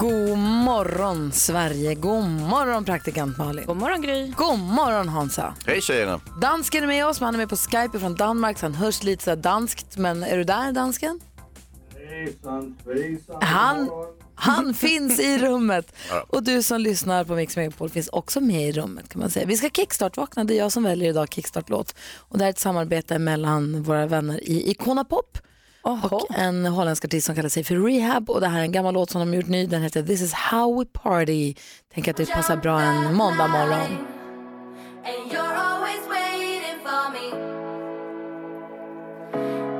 God morgon Sverige, god morgon praktikant Malin. God morgon Gry. God morgon Hansa. Hej tjejerna! Dansken är med oss, men han är med på Skype från Danmark så han hörs lite så danskt. Men är du där dansken? Han, han finns i rummet. Och du som lyssnar på Mix Megapol finns också med i rummet kan man säga. Vi ska kickstart-vakna, det är jag som väljer idag kickstart-låt. Och det här är ett samarbete mellan våra vänner i Icona Pop och en holländsk artist som kallar sig för Rehab. Och det här är en gammal låt som de har gjort ny, den heter This is how we party. Tänk att det passar bra en måndag morgon. And you're always waiting for me.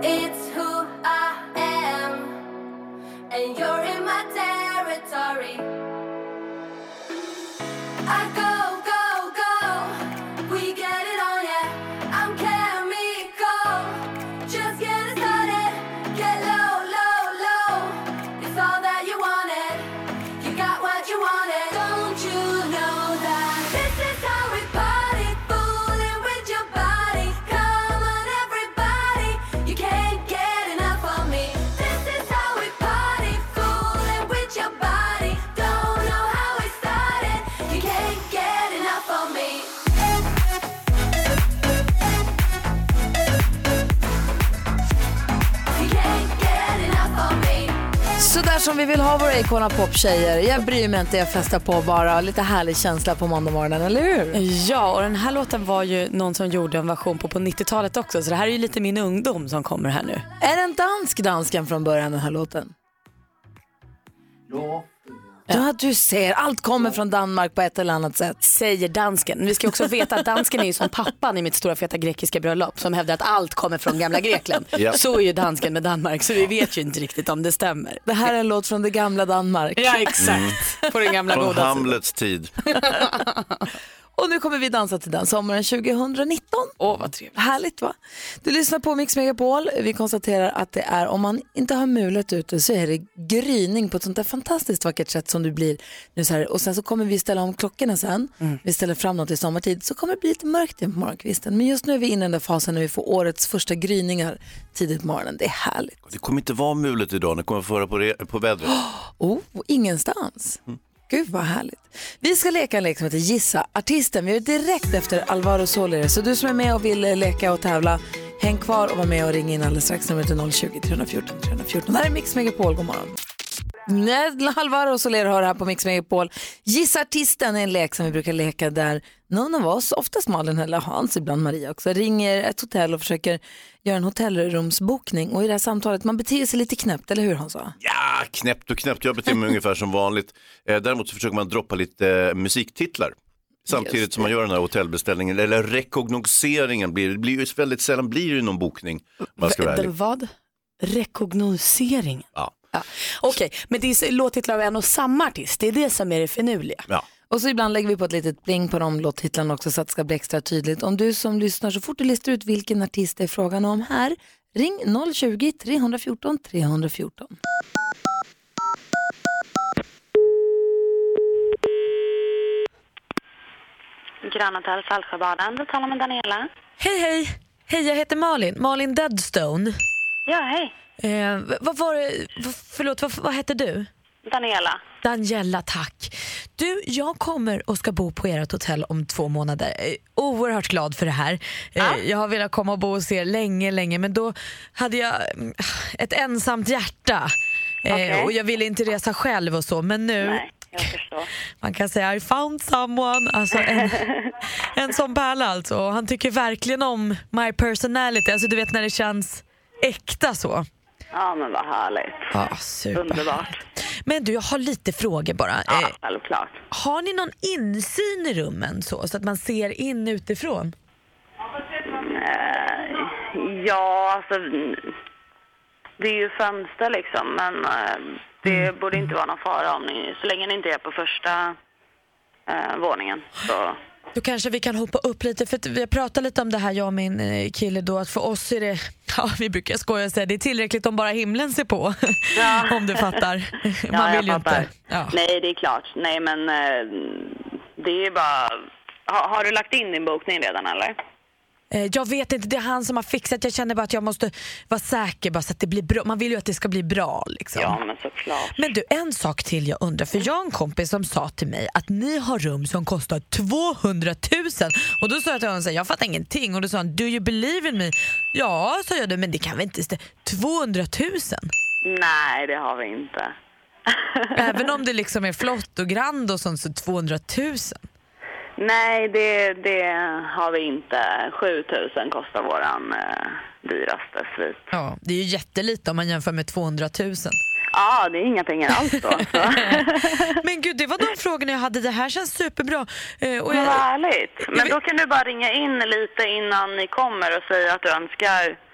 It's who I am. And you're in Så där som vi vill ha våra Icona Pop-tjejer. Jag bryr mig inte, jag festar på bara. Lite härlig känsla på måndagmorgonen, eller hur? Ja, och den här låten var ju någon som gjorde en version på på 90-talet också, så det här är ju lite min ungdom som kommer här nu. Är den dansk dansken från början den här låten? Ja, du ser. Allt kommer från Danmark på ett eller annat sätt. Säger dansken. Vi ska också veta att dansken är ju som pappan i mitt stora feta grekiska bröllop som hävdar att allt kommer från gamla Grekland. Ja. Så är ju dansken med Danmark, så vi vet ju inte riktigt om det stämmer. Det här är en låt från det gamla Danmark. Ja, exakt. På den gamla Från goda. Hamlets tid. Och nu kommer vi dansa till den sommaren 2019. Åh, vad trevligt. Härligt va? Du lyssnar på Mix Megapol. Vi konstaterar att det är, om man inte har mulet ute så är det gryning på ett sånt där fantastiskt vackert sätt som du blir nu så här. Och sen så kommer vi ställa om klockorna sen. Vi ställer fram dem till sommartid. Så kommer det bli lite mörkt på morgonkvisten. Men just nu är vi inne i den där fasen när vi får årets första gryningar tidigt på morgonen. Det är härligt. Det kommer inte vara mulet idag, det kommer föra på, på vädret. Oh, ingenstans. Gud vad härligt. Vi ska leka en lek som heter Gissa artisten. Vi gör det direkt efter Alvaro Soler. Så du som är med och vill eh, leka och tävla, häng kvar och var med och ring in alldeles strax. Numret är 020-314 314. Det här är Mix Megapol, god morgon. Alvaro Soler hör här på Mix Megapol. Gissa artisten är en lek som vi brukar leka där någon av oss, oftast Malin eller Hans, ibland Maria också, ringer ett hotell och försöker göra en hotellrumsbokning. Och i det här samtalet, man beter sig lite knäppt, eller hur Hansa? Ja, knäppt och knäppt. Jag beter mig ungefär som vanligt. Eh, däremot så försöker man droppa lite eh, musiktitlar. Samtidigt som man gör den här hotellbeställningen, eller rekognoseringen blir det. blir ju väldigt sällan blir det någon bokning. Man ska vara. Vad? Rekognosering. Ja. Ja. Okej, men det är låttitlar av en och samma artist, det är det som är det finurliga. Ja. Och så ibland lägger vi på ett litet bling på de låttitlarna också så att det ska bli extra tydligt. Om du som lyssnar, så fort du listar ut vilken artist det är frågan om här, ring 020-314 314. Grand Hotel Saltsjöbaden. Du talar med Daniela. Hej, hej. Hej, jag heter Malin. Malin Deadstone. Ja, hej. Eh, vad var det, förlåt, vad, vad hette du? Daniela. Daniela, tack. Du, jag kommer och ska bo på ert hotell om två månader. Oerhört glad för det här. Eh, Jag har velat komma och bo hos er länge, länge, men då hade jag mm, ett ensamt hjärta. Eh, Okej. Och jag ville inte resa själv och så, men nu, Nej, man kan säga I found someone, alltså en, en sån pärla alltså. Han tycker verkligen om my personality, alltså du vet när det känns äkta så. Ja, men vad härligt. Ja, super. Underbart. Men du, jag har lite frågor bara. Ja, Eh, självklart. har ni någon insyn i rummen så, så att man ser in utifrån? Eh, ja, alltså... mm, Det är ju fönster liksom, men eh, det borde inte vara någon fara om ni... Så länge ni inte är på första eh, våningen så... Då kanske vi kan hoppa upp lite, för vi har pratat lite om det här jag och min eh, kille då, att för oss är det, ja vi brukar skoja och säga det är tillräckligt om bara himlen ser på. om du fattar. Man Ja, vill ju fattar. inte. Ja. Nej, det är klart. Nej, men eh, det är bara... Ha, har du lagt in din bokning redan eller? Eh, Jag vet inte, det är han som har fixat. Jag känner bara att jag måste vara säker bara så att det blir bra. Man vill ju att det ska bli bra. Liksom. Ja, men såklart. Men du, en sak till jag undrar. För jag har en kompis som sa till mig att ni har rum som kostar 200 000. Och då sa jag till honom, jag fattar ingenting. Och då sa han, do you believe in me? Ja, sa jag då, men det kan väl inte stämma. 200 000? Nej, det har vi inte. Även om det liksom är flott och grand och sånt så 200 000? Nej, det, det har vi inte. 7000 kostar våran eh, dyraste svit. Ja, det är ju jättelite om man jämför med 200 000. Ja, det är inga pengar alls då. Men gud, det var de frågorna jag hade. Det här känns superbra. Eh, och jag, vad härligt. Men då kan du bara ringa in lite innan ni kommer och säga att du önskar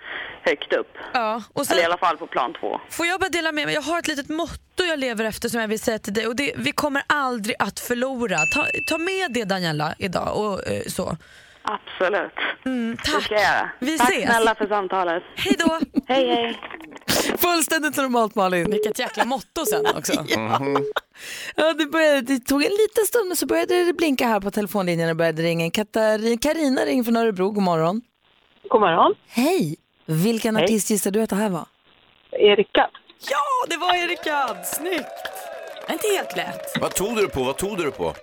högt upp. ja, och sen, Eller i alla fall på plan två. Får jag bara dela med mig? Jag har ett litet motto jag lever efter som jag vill säga till dig. Och det, vi kommer aldrig att förlora. Ta, ta med det Daniela idag. Och, eh, så. Absolut. Mm, Det tack. ska jag göra. Vi Tack ses. snälla för samtalet. Hej då. Hej, hej. Fullständigt normalt Malin. Vilket jäkla motto sen också. Ja, det, började, det tog en liten stund men så började det blinka här på telefonlinjen och började ringa. Carina ringer från Örebro, god morgon. God morgon. Hej! Vilken Hej. artist gissar du att det här var? Erika. Ja, det var Erika. Snyggt. Inte helt lätt. Vad tog du på? Vad tog du på?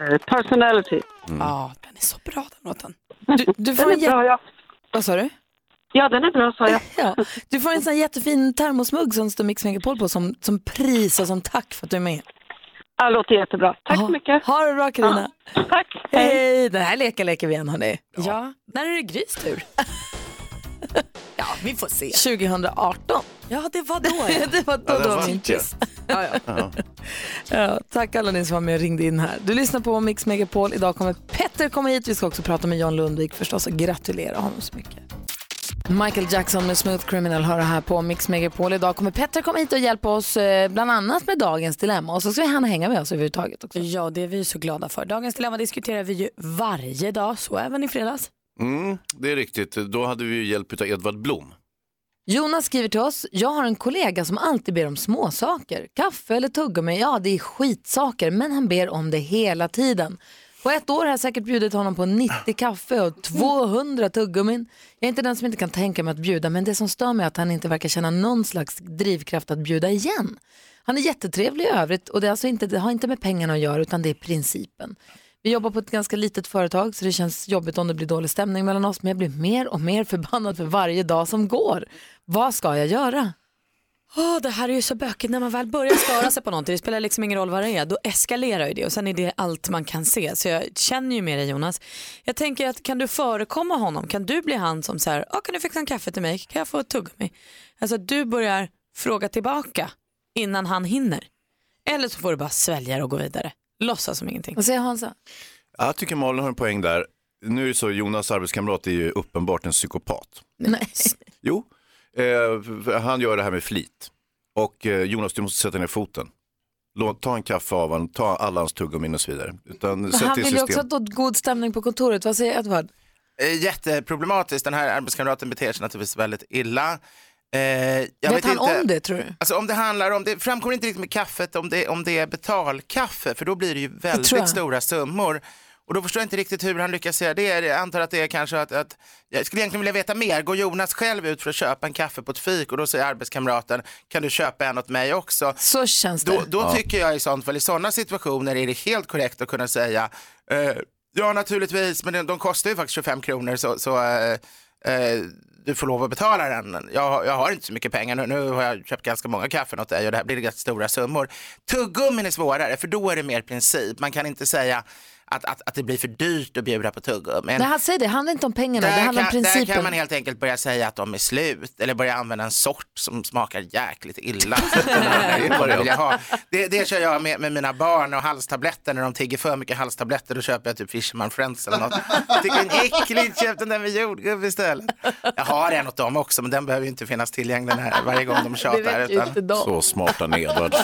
Eh, Personality. Ja, den är så bra den låten. Du, du får Den en är bra, ja. Vad sa du? Ja, den är bra, sa jag. Ja, du får en sån jättefin termosmugg som står Mix Megapol på som, som pris och som tack för att du är med. Ja, låter jättebra. Tack så mycket. Ha det bra Carina. Tack. Hej! Den här leken leker vi igen hörni. Ja, när är det Grys tur? ja, vi får se. 2018. Ja, det var då ja. det var då Ja, det var min twist. ja, ja. Ja. Ja, tack alla ni som var med och ringde in här. Du lyssnar på Mix Megapol. Idag kommer Petter komma hit. Vi ska också prata med John Lundvik förstås och gratulera honom så mycket. Michael Jackson med Smooth Criminal hör här på Mix Megapol. Idag kommer Petter komma hit och hjälpa oss eh, bland annat med dagens dilemma och så ska han hänga med oss överhuvudtaget också. ja, det är vi så glada för. Dagens dilemma diskuterar vi ju varje dag, så även i fredags. Mm, det är riktigt. Då hade vi ju hjälp av Edvard Blom. Jonas skriver till oss, jag har en kollega som alltid ber om småsaker. Kaffe eller tuggummi, ja det är skitsaker men han ber om det hela tiden. På ett år har jag säkert bjudit honom på 90 kaffe och 200 tuggummin. Jag är inte den som inte kan tänka mig att bjuda men det som stör mig är att han inte verkar känna någon slags drivkraft att bjuda igen. Han är jättetrevlig i övrigt och det, är alltså inte, det har inte med pengarna att göra utan det är principen. Vi jobbar på ett ganska litet företag så det känns jobbigt om det blir dålig stämning mellan oss men jag blir mer och mer förbannad för varje dag som går. Vad ska jag göra? Oh, det här är ju så bökigt när man väl börjar störa sig på någonting. Det spelar liksom ingen roll vad det är. Då eskalerar ju det och sen är det allt man kan se. Så jag känner ju med dig Jonas. Jag tänker att kan du förekomma honom? Kan du bli han som så här, oh, kan du fixa en kaffe till mig? Kan jag få ett tuggummi? Alltså att du börjar fråga tillbaka innan han hinner. Eller så får du bara svälja det och gå vidare. Låtsas som ingenting. Vad säger Hansa? Ja, Jag tycker Malin har en poäng där. Nu är det så, Jonas arbetskamrat är ju uppenbart en psykopat. Nej. Jo, eh, han gör det här med flit. Och eh, Jonas, du måste sätta ner foten. Låt, ta en kaffe av honom, ta alla hans tuggummin och så vidare. Utan, Men sätt han vill ju också ha god stämning på kontoret. Vad säger Edvard? Eh, Jätteproblematiskt. Den här arbetskamraten beter sig naturligtvis väldigt illa. Eh, jag vet han om det tror du? Alltså om det handlar om, det framkommer inte riktigt med kaffet om det, om det är betalkaffe, för då blir det ju väldigt stora summor. Och då förstår jag inte riktigt hur han lyckas göra det. Jag antar att det är kanske att, att jag skulle egentligen vilja veta mer. Går Jonas själv ut för att köpa en kaffe på ett fik och då säger arbetskamraten, kan du köpa en åt mig också? Så känns det. Då, då tycker jag i sånt fall, i sådana situationer är det helt korrekt att kunna säga, eh, ja naturligtvis, men de, de kostar ju faktiskt 25 kronor så, så eh, eh, du får lov att betala den. Jag, jag har inte så mycket pengar, nu, nu har jag köpt ganska många kaffen åt dig och det här blir ganska stora summor. Tuggummin är svårare, för då är det mer princip. Man kan inte säga att, att, att det blir för dyrt att bjuda på. Nej, han säger det, det handlar inte om pengarna, det handlar om kan, där principen. kan man helt enkelt börja säga att de är slut eller börja använda en sort som smakar jäkligt illa. det. Det, det kör jag med, med mina barn och halstabletter. När de tigger för mycket halstabletter då köper jag typ Fisherman Friends eller något. Jag tycker det är äckligt, köp den där med jordgubb istället. Jag har en åt dem också men den behöver ju inte finnas tillgänglig här varje gång de tjatar. utan- Så smarta ni Edvard.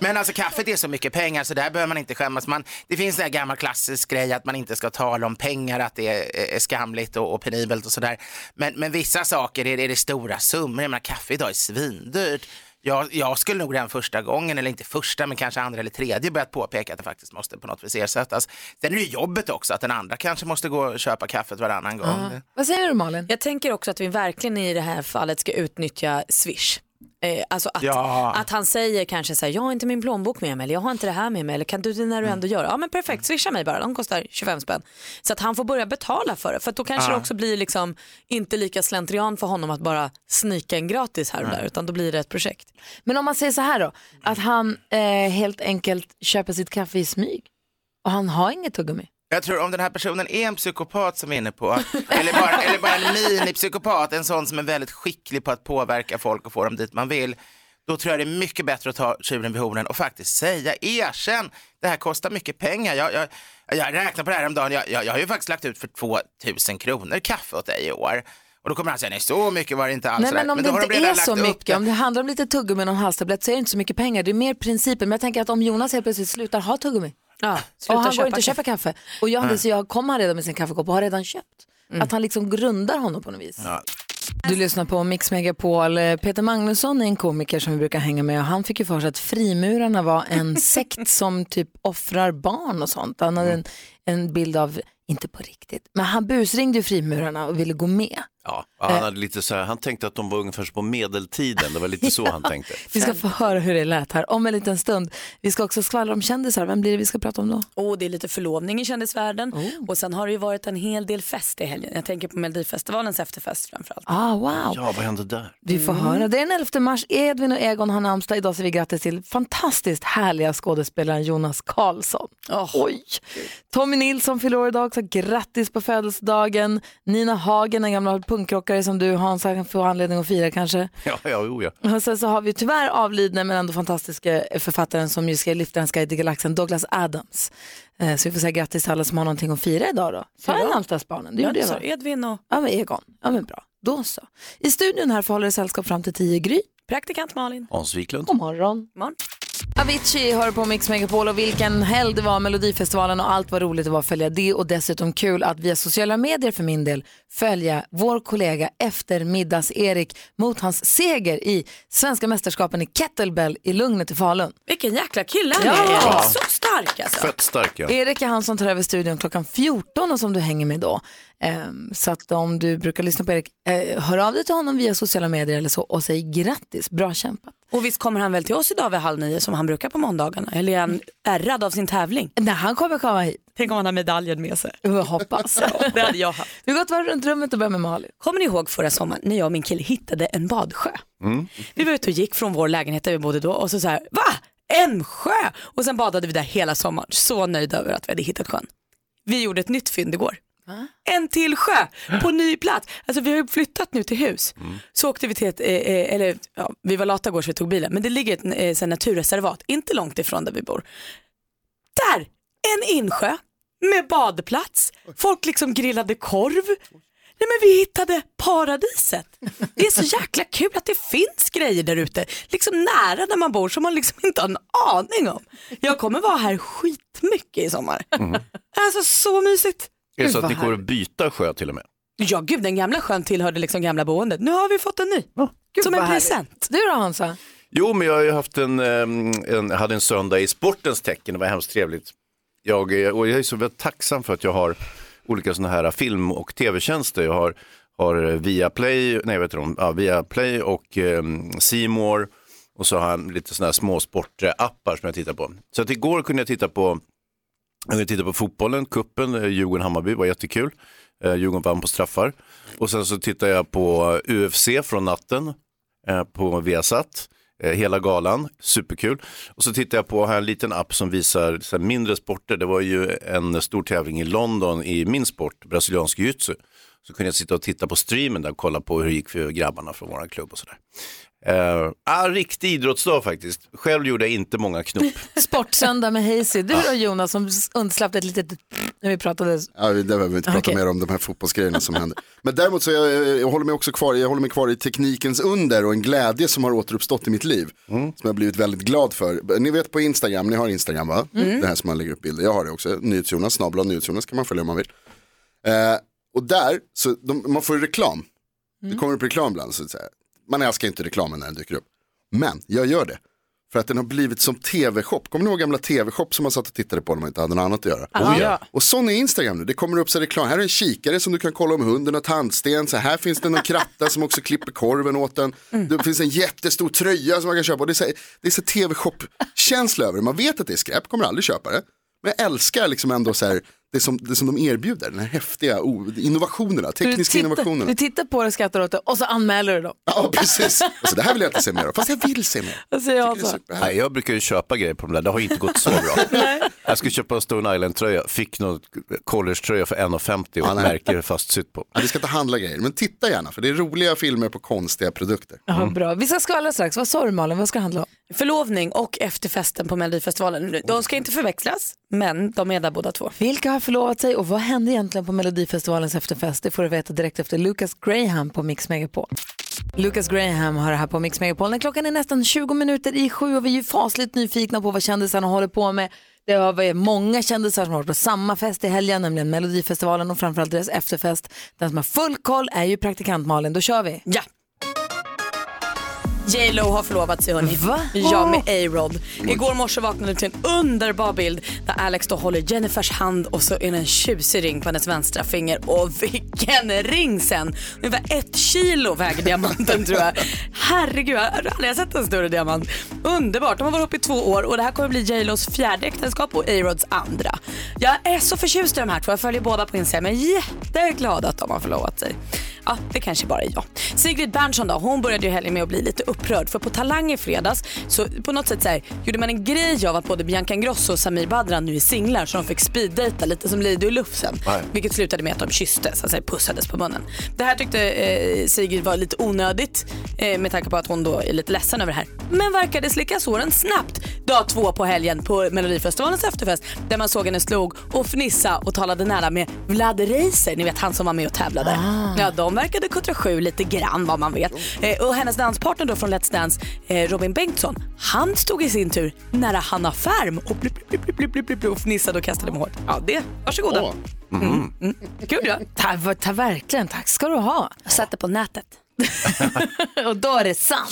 men alltså kaffet är så mycket pengar så där behöver man inte skämmas. Man, det finns en gammal klassiker praxisgrej att man inte ska tala om pengar, att det är, är skamligt och, och penibelt och sådär. Men, men vissa saker är det, är det stora summor. Jag menar, kaffe idag är svindyrt. Jag, jag skulle nog den första gången, eller inte första, men kanske andra eller tredje börjat påpeka att det faktiskt måste på något vis ersättas. Sen är det ju jobbet också, att den andra kanske måste gå och köpa kaffet varannan gång. Vad säger du Malin? Jag tänker också att vi verkligen i det här fallet ska utnyttja Swish. Eh, alltså att, Ja. att han säger kanske så här, jag har inte min plånbok med mig eller jag har inte det här med mig eller kan du det när du ändå gör? Ja men perfekt, swisha mig bara, de kostar 25 spänn. Så att han får börja betala för det för att då kanske Ja. det också blir liksom inte lika slentrian för honom att bara snika en gratis här och där utan då blir det ett projekt. Men om man säger så här då, att han eh, helt enkelt köper sitt kaffe i smyg och han har inget tuggummi. Jag tror om den här personen är en psykopat som vi är inne på, eller bara, eller bara en minipsykopat, en sån som är väldigt skicklig på att påverka folk och få dem dit man vill, då tror jag det är mycket bättre att ta tjuren vid hornen och faktiskt säga, erkänn, det här kostar mycket pengar. Jag, jag, jag räknar på det här om dagen, jag, jag, jag har ju faktiskt lagt ut för 2000 kronor kaffe åt dig i år. Och då kommer han säga, nej så mycket var det inte alls. Nej men om då det de inte är så mycket, det. om det handlar om lite tuggummi och en halstablett så är det inte så mycket pengar. Det är mer principen. Men jag tänker att om Jonas helt plötsligt slutar ha tuggummi Ja, och han går inte och köper kaffe och Johannes och jag kommer han redan med sin kaffekopp och har redan köpt. Att han liksom grundar honom på något vis. Ja. Du lyssnar på Mix Megapol. Eh, Peter Magnusson är en komiker som vi brukar hänga med och han fick ju för sig att frimurarna var en sekt som typ offrar barn och sånt. Han hade en, en bild av, inte på riktigt, men han busringde ju frimurarna och ville gå med. Ja, han, hade lite så här, han tänkte att de var ungefär på medeltiden, det var lite så han tänkte. Vi ska få höra hur det lät här om en liten stund. Vi ska också skvallra om kändisar. Vem blir det vi ska prata om då? Och det är lite förlovning i kändisvärlden Oh. och sen har det ju varit en hel del fest i helgen. Jag tänker på Melodifestivalens efterfest framförallt. Ah, wow. Ja, vad hände där? Vi får höra. Det är den 11 mars. Edvin och Egon har namnsdag. Idag säger vi grattis till fantastiskt härliga skådespelaren Jonas Karlsson. Oj. Tommy Nilsson fyller år idag också. Grattis på födelsedagen. Nina Hagen, en gammal punkrockare som du Hans han får anledning att fira kanske. Ja, ja, jo, ja. Och sen så har vi tyvärr avlidne men ändå fantastiska författaren som ju ska lyfta en guide till galaxen, Douglas Adams. Eh, Så vi får säga grattis till alla som har någonting att fira idag då. Sa jag namnsdagsbarnen? Det gjorde jag? Edvin och Ja men Egon, ja men bra. Då så. I studion här får hålla sällskap fram till 10 Gry. praktikant Malin. Hans Wiklund. God morgon. Morgon. Avicii hör på Mix Megapol och vilken helg det var Melodifestivalen och allt var roligt det var att följa det och dessutom kul att via sociala medier för min del följa vår kollega eftermiddags-Erik mot hans seger i svenska mästerskapen i kettlebell i Lugnet i Falun. Vilken jäkla kille han Ja. är Erik. Så stark alltså. Fett stark ja. Erik är han som tar över studion klockan 14 och som du hänger med då. Ehm, så att om du brukar lyssna på Erik, eh, hör av dig till honom via sociala medier eller så och säg grattis, bra kämpat. Och visst kommer han väl till oss idag vid halv nio som han brukar på måndagarna? Eller är han ärrad av sin tävling? Nej, han kommer komma hit. Tänk om han har medaljen med sig. Jag hoppas. Det hade jag haft. Vi går ett varv runt rummet och börjar med Malin. Kommer ni ihåg förra sommaren när jag och min kille hittade en badsjö? Mm. Vi var ute och gick från vår lägenhet där vi bodde då och så så här, va? En sjö? Och sen badade vi där hela sommaren. Så nöjda över att vi hade hittat sjön. Vi gjorde ett nytt fynd igår. En till sjö på ny plats. Alltså vi har ju flyttat nu till hus. Så åkte vi till ett, eh, eh, eller ja, vi var lata igår så vi tog bilen, men det ligger ett eh, naturreservat, inte långt ifrån där vi bor. Där, en insjö med badplats. Folk liksom grillade korv. Nej men vi hittade paradiset. Det är så jäkla kul att det finns grejer där ute, liksom nära där man bor som man liksom inte har en aning om. Jag kommer vara här skitmycket i sommar. Alltså så mysigt. Är det så Gud, att ni går att byta sjö till och med? Ja gud, den gamla sjön tillhörde liksom gamla boendet. Nu har vi fått en ny. som en vad härligt. present. Du då Hansa? Jo, men jag har ju haft en, en, hade en söndag i sportens tecken, det var hemskt trevligt. Jag, eh, och jag är så väldigt tacksam för att jag har olika sådana här film och tv-tjänster. Jag har, har Viaplay, nej vet du, ja, Viaplay och um, Seymour och så har jag lite sådana här små sportappar som jag tittar på. Så att igår kunde jag titta på om vi tittar på fotbollen, kuppen, eh, Djurgården-Hammarby var jättekul. Eh, Djurgården vann på straffar. Och sen så tittar jag på eh, UFC från natten på Viasat. Hela galan, superkul. Och så tittar jag på här en liten app som visar så mindre sporter. Det var ju en stor tävling i London i min sport, brasiliansk jiu-jitsu. Så kunde jag sitta och titta på streamen där och kolla på hur det gick för grabbarna från vår klubb och sådär. Uh, ah, riktig idrottsdag faktiskt. Själv gjorde jag inte många knop. Sportsöndag med Hazy. Du då Jonas som undslapp ett litet när vi pratade. Ja, det behöver vi inte prata Okej. mer om de här fotbollsgrejerna som händer. Men däremot så jag, jag, jag håller mig också kvar, jag håller mig kvar i teknikens under och en glädje som har återuppstått i mitt liv. Som jag har blivit väldigt glad för. Ni vet på Instagram, ni har Instagram va? Mm. Det här som man lägger upp bilder. Jag har det också, NyhetsJonas, snabel NyhetsJonas kan man följa om man vill. Eh, och där, så de, man får ju reklam. Det kommer upp reklam ibland. Så att säga. Man älskar inte reklamen när den dyker upp. Men jag gör det. För att den har blivit som tv-shop. Kommer ni ihåg gamla tv-shop som man satt och tittade på när man inte hade något annat att göra? Oh, ja. Och sån är Instagram nu. Det kommer upp så reklam. Här är en kikare som du kan kolla om hunden har tandsten. Så här finns det någon kratta som också klipper korven åt den. Det finns en jättestor tröja som man kan köpa. Och det är så, det är så tv-shop-känsla över det. Man vet att det är skräp, kommer aldrig köpa det. Men jag älskar liksom ändå så här, det, som, det som de erbjuder. Den här häftiga innovationerna, Du tekniska tittar, innovationerna. du tittar på det, skrattar åt det och så anmäler du dem. Ja, precis. Alltså, det här vill jag inte se mer av. Fast jag vill se mer. Säger jag så? Nej, jag brukar ju köpa grejer på de där, det har inte gått så bra. jag skulle köpa en Stone Island-tröja, fick någon collegetröja för 1,50 och Ja, märker fastsytt på. Ja, vi ska inte handla grejer, men titta gärna för det är roliga filmer på konstiga produkter. Ja, bra. Vi ska skvallra strax. Vad sa du Malin? Vad ska det handla om? Förlovning och efterfesten på Melodifestivalen. De ska inte förväxlas, men de är där båda två. Vilka har förlovat sig och vad hände egentligen på Melodifestivalens efterfest? Det får du veta direkt efter Lucas Graham på Mix Megapol. Lucas Graham har det här på Mix Megapol. När klockan är nästan 20 minuter i sju och vi är ju fasligt nyfikna på vad kändisarna håller på med. Det har varit många kändisar som har varit på samma fest i helgen, nämligen Melodifestivalen och framförallt deras efterfest. Den som har full koll är ju praktikant Malin. Då kör vi. Ja. J Lo har förlovat sig hörni. Va? Ja med A-Rod. Igår morse vaknade till en underbar bild där Alex då håller Jennifers hand och så är det en tjusig ring på hennes vänstra finger. Och vilken ring sen! Ungefär ett kilo väger diamanten tror jag. Herregud, jag har aldrig sett en större diamant. Underbart, de har varit ihop i två år och det här kommer bli J Los fjärde äktenskap och A-Rods andra. Jag är så förtjust i de här två, jag följer båda på Instagram. Jag är jätteglad att de har förlovat sig. Ja, det kanske bara är jag. Sigrid Bernson då, hon började ju helgen med att bli lite upprörd för på Talang i fredags så på något sätt så här, gjorde man en grej av att både Bianca Ingrosso och Samir Badran nu är singlar så de fick speeddejta lite som Lady och Lufsen. Nej. Vilket slutade med att de kysstes, alltså pussades på munnen. Det här tyckte eh, Sigrid var lite onödigt eh, med tanke på att hon då är lite ledsen över det här. Men verkade slicka såren snabbt dag två på helgen på Melodifestivalens efterfest där man såg henne slog och fnissa och talade nära med Vlad Reiser, ni vet han som var med och tävlade. Ja, de verkade kuttra sju lite grann vad man vet. Eh, och hennes danspartner då från Let's Dance, eh, Robin Bengtsson, han stod i sin tur nära Hanna Färm och blip, blip, blip, blip, blip, blip, blip, och fnissade och kastade med håret. Ja, det, varsågoda. Åh. Mm. Mm. Kul ja. Ta, ta, verkligen, tack ska du ha. Jag satte på nätet. och då är det sant.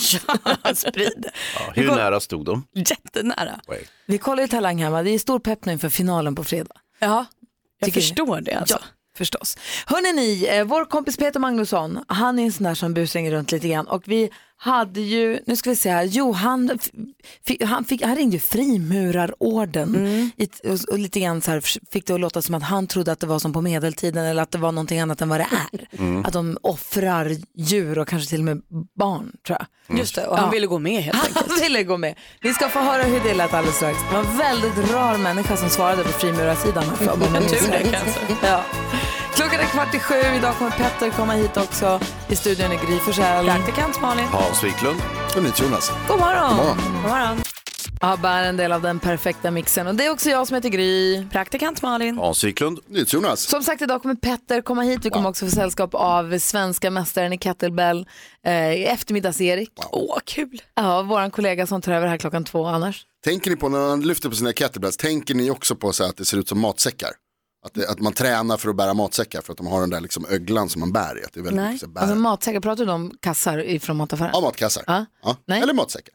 Sprid. Ja, hur nära stod de? Jättenära. Vi kollar ju Talang hemma. Det är stor pepp nu inför finalen på fredag. Ja, jag Tycker ni? förstår det alltså. Ja, förstås. Hörrni ni, eh, vår kompis Peter Magnusson, han är en sån där som busringer runt lite grann och vi hade ju, nu ska vi se här, jo han, fick, han, fick, han ringde ju frimurarorden i, och, och lite grann så här fick det att låta som att han trodde att det var som på medeltiden eller att det var någonting annat än vad det är. Mm. Att de offrar djur och kanske till och med barn tror jag. Just det, och han ville gå med helt enkelt. Han ville gå med. Vi ska få höra hur det lät alldeles strax. Det var en väldigt rar människa som svarade på frimurarsidan. Tur det, kanske. Ja. Klockan är kvart i sju. Idag kommer Petter komma hit också. I studion är Gry Forssell. Praktikant Malin. Hans Wiklund. Och Jonas. God morgon. God morgon. God morgon. ABBA är en del av den perfekta mixen. Och det är också jag som heter Gry. Praktikant Malin. Hans Wiklund. Jonas. Som sagt, idag kommer Petter komma hit. Vi kommer också få sällskap av svenska mästaren i kettlebell, eh, eftermiddags-Erik. Åh, kul. Ja, vår kollega som tar över här klockan två annars. Tänker ni på när man lyfter på sina kettlebells, tänker ni också på så att det ser ut som matsäckar? Att, det, att man tränar för att bära matsäckar för att de har den där liksom öglan som man bär i. Att det är väldigt mycket så här bär. Alltså matsäckar, pratar du om kassar ifrån mataffären? Ja, matkassar. Ja. Ja. Nej. Eller matsäckar.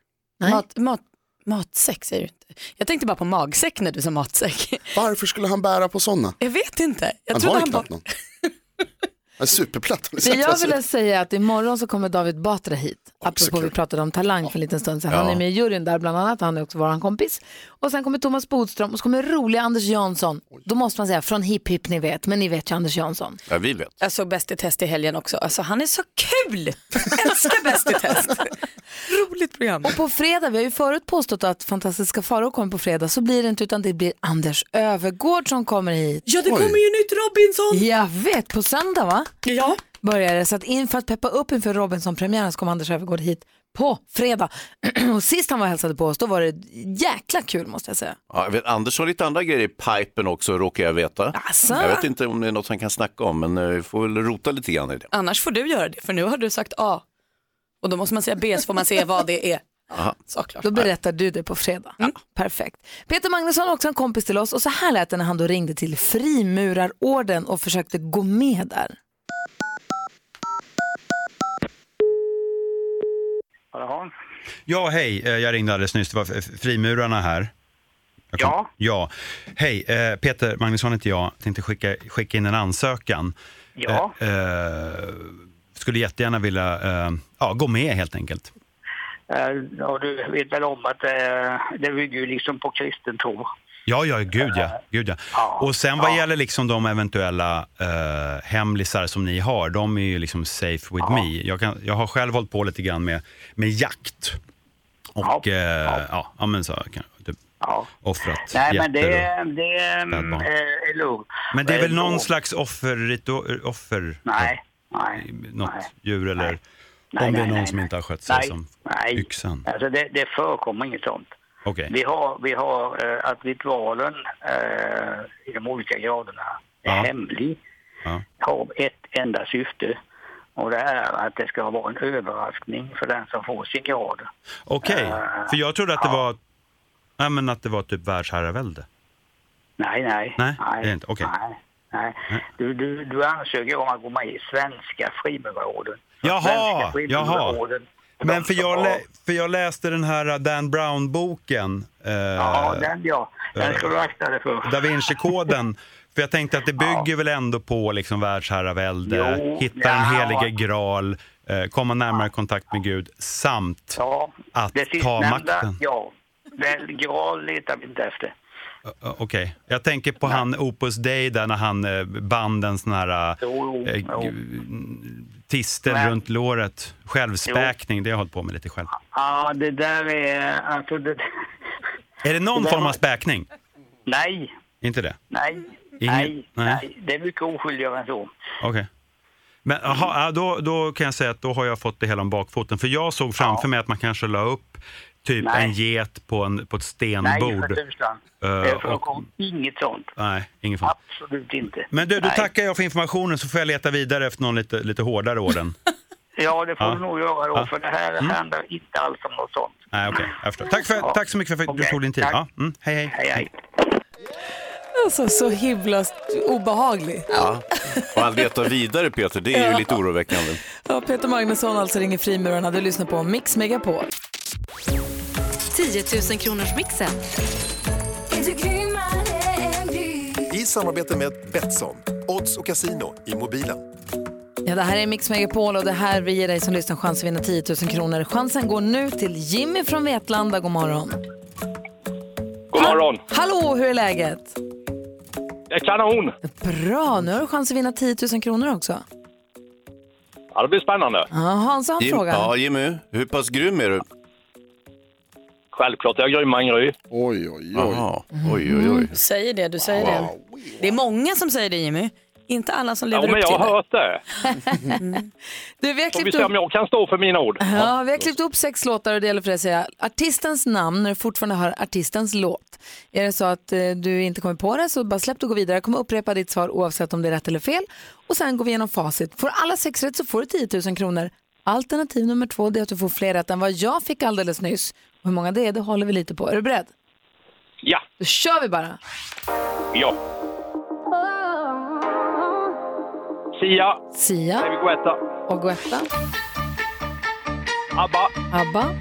Mat, mat, matsäck säger du inte. Jag tänkte bara på magsäck när du sa matsäck. Varför skulle han bära på sådana? Jag vet inte. Jag Han trodde har ju han knappt någon. Han är superplatt. Det jag ville säga är att imorgon så kommer David Batra hit. Apropå vi pratade om Talang för en liten stund sedan. Han är med i juryn där bland annat. Han är också vår kompis. Och sen kommer Thomas Bodström och så kommer roliga Anders Jansson. Då måste man säga från Hipp Hipp ni vet. Men ni vet ju Anders Jansson. Ja, vi vet. Jag såg Bäst i test i helgen också. Alltså han är så kul! Älskar Bäst i test. Roligt program. Och på fredag, vi har ju förut påstått att fantastiska Farao kommer på fredag. Så blir det inte utan det blir Anders Övergård som kommer hit. Ja, det kommer ju nytt Robinson. Jag vet, på söndag va? Ja. Börjar det. Så att inför att peppa upp inför Robinson-premiären så kom Anders Öfvergård hit på fredag. och sist han var och hälsade på oss då var det jäkla kul måste jag säga. Ja, jag vet, Anders har lite andra grejer i pipen också, råkar jag veta. Asså? Jag vet inte om det är något han kan snacka om, men eh, vi får väl rota lite grann i det. Annars får du göra det, för nu har du sagt A. Och då måste man säga B så får man se vad det är. Aha. Såklart. Då berättar du det på fredag. Mm, Perfekt. Peter Magnusson är också en kompis till oss och så här lät det när han då ringde till Frimurarorden och försökte gå med där. Ja, hej. Eh, Jag ringde alldeles nyss. Det var frimurarna här. Ja. Ja. Hej, eh, Peter Magnusson heter jag. Tänkte skicka, skicka in en ansökan. Ja. Eh, eh, skulle jättegärna vilja eh, ja, gå med helt enkelt. Och du vet väl om att det bygger ju liksom på kristen tro. Ja, ja, gud ja. Gud, ja. Och sen vad gäller liksom de eventuella eh, hemlisar som ni har, de är ju liksom safe with me. Jag, kan, jag har själv hållit på lite grann med, med jakt. Och ja, ja. ja men så kan, typ, offrat Nej, men det, det spädbarn. eh, är lugnt. Men det är väl Eh, någon då- slags offer, offer Nej, nej. något djur eller Nej, om det är nej, någon nej, som nej. inte har skött sig Nej, som nej. yxan. Alltså det, det förekommer inget sånt. Okej. Vi har, vi har eh, att ritualen eh, i de olika graderna är Ja. hemlig. Ja. Har ett enda syfte. Och det är att det ska vara en överraskning för den som får sin grad. Okej, Eh, för jag trodde att det var ja, men att det var typ världsherravälde. Nej, nej. Nej, det är inte. Okej. Nej, nej. Du, du, du ansöker om att gå med i Svenska Frimurarorden. Jaha, Svenska. Frimurarorden, Men för jag, lä- för jag läste den här Dan Brown-boken. Eh, Ja, den ja. Den ska du akta dig för. Da Vinci-koden. För jag tänkte att det bygger väl ändå på liksom världsherravälde, Jo, hitta den ja. helige graal, eh, komma närmare kontakt med Gud samt Ja, att ta makten. ja. Väl, graal letar vi inte efter. Okej, jag tänker på han Opus Dei där när han eh, band en sån här Jo, eh, jo. g- tistel Men- runt låret. Självspäkning, det har jag hållit på med lite själv. Ja, det där är... Alltså det, Är det någon Det form av späkning? nej, Inte det? nej, Ingen- nej, nej. Det är mycket oskyldigare än så. Okej. Men aha, ja, då, då kan jag säga att då har jag fått det hela om bakfoten. För jag såg framför mig att man kanske la upp typ Nej. en get på, en, på ett Nej, stenbord. för Det och- förekommer inget sånt. Nej, ingen fara. Absolut inte. Men du, då Nej. tackar jag för informationen så får jag leta vidare efter någon lite, lite hårdare orden. Ja, det får Ja. du nog göra då, Ja. för det här Mm. handlar inte alls om något sånt. Nej, okej, jag förstår. Tack, för, Ja. tack så mycket för att du Okej, tog din tid. Ja, mm, hej, hej. Hej, hej. Alltså så himla obehaglig. Ja. Och han letar vidare Peter, det är ju Ja. lite oroväckande. Ja, Peter Magnusson alltså ringer frimurarna. Du lyssnar på Mix Megapol. 10 000 kronors mixen. I samarbete med Betsson, odds och casino i mobilen. Ja, det här är Mix Megapol och det här vi ger dig som lyssnar chans att vinna 10 000 kronor. Chansen går nu till Jimmy från Vetlanda. God morgon. God morgon. Hallå, hur är läget? Det är kanon. Bra, nu har du chans att vinna 10 000 kronor också. Ja, det blir spännande. Ja, Hans har en Jim, fråga. ja, Jimmy, hur pass grym är du? Självklart är jag grym Angry. Oj, oj, Aha. oj, oj, oj. Du säger det, du säger det. Det är många som säger det Jimmy. Inte alla som lever Ja, men upp jag har det. hört det. Du, vi har Får vi klippt se upp... om jag kan stå för mina ord. Ja, vi har klippt upp sex låtar och det gäller för dig att säga artistens namn när du fortfarande har artistens låt. Är det så att eh, du inte kommer på det så bara släpp det och gå vidare. Jag kommer upprepa ditt svar oavsett om det är rätt eller fel. Och sen går vi igenom facit. Får alla sex rätt så får du 10 000 kronor. Alternativ nummer två det är att du får fler rätt än vad jag fick alldeles nyss. Hur många det är, det håller vi lite på. Är du beredd? Ja. Då kör vi bara. Ja. Sia. Sia. David Guetta. Och Guetta. ABBA. ABBA.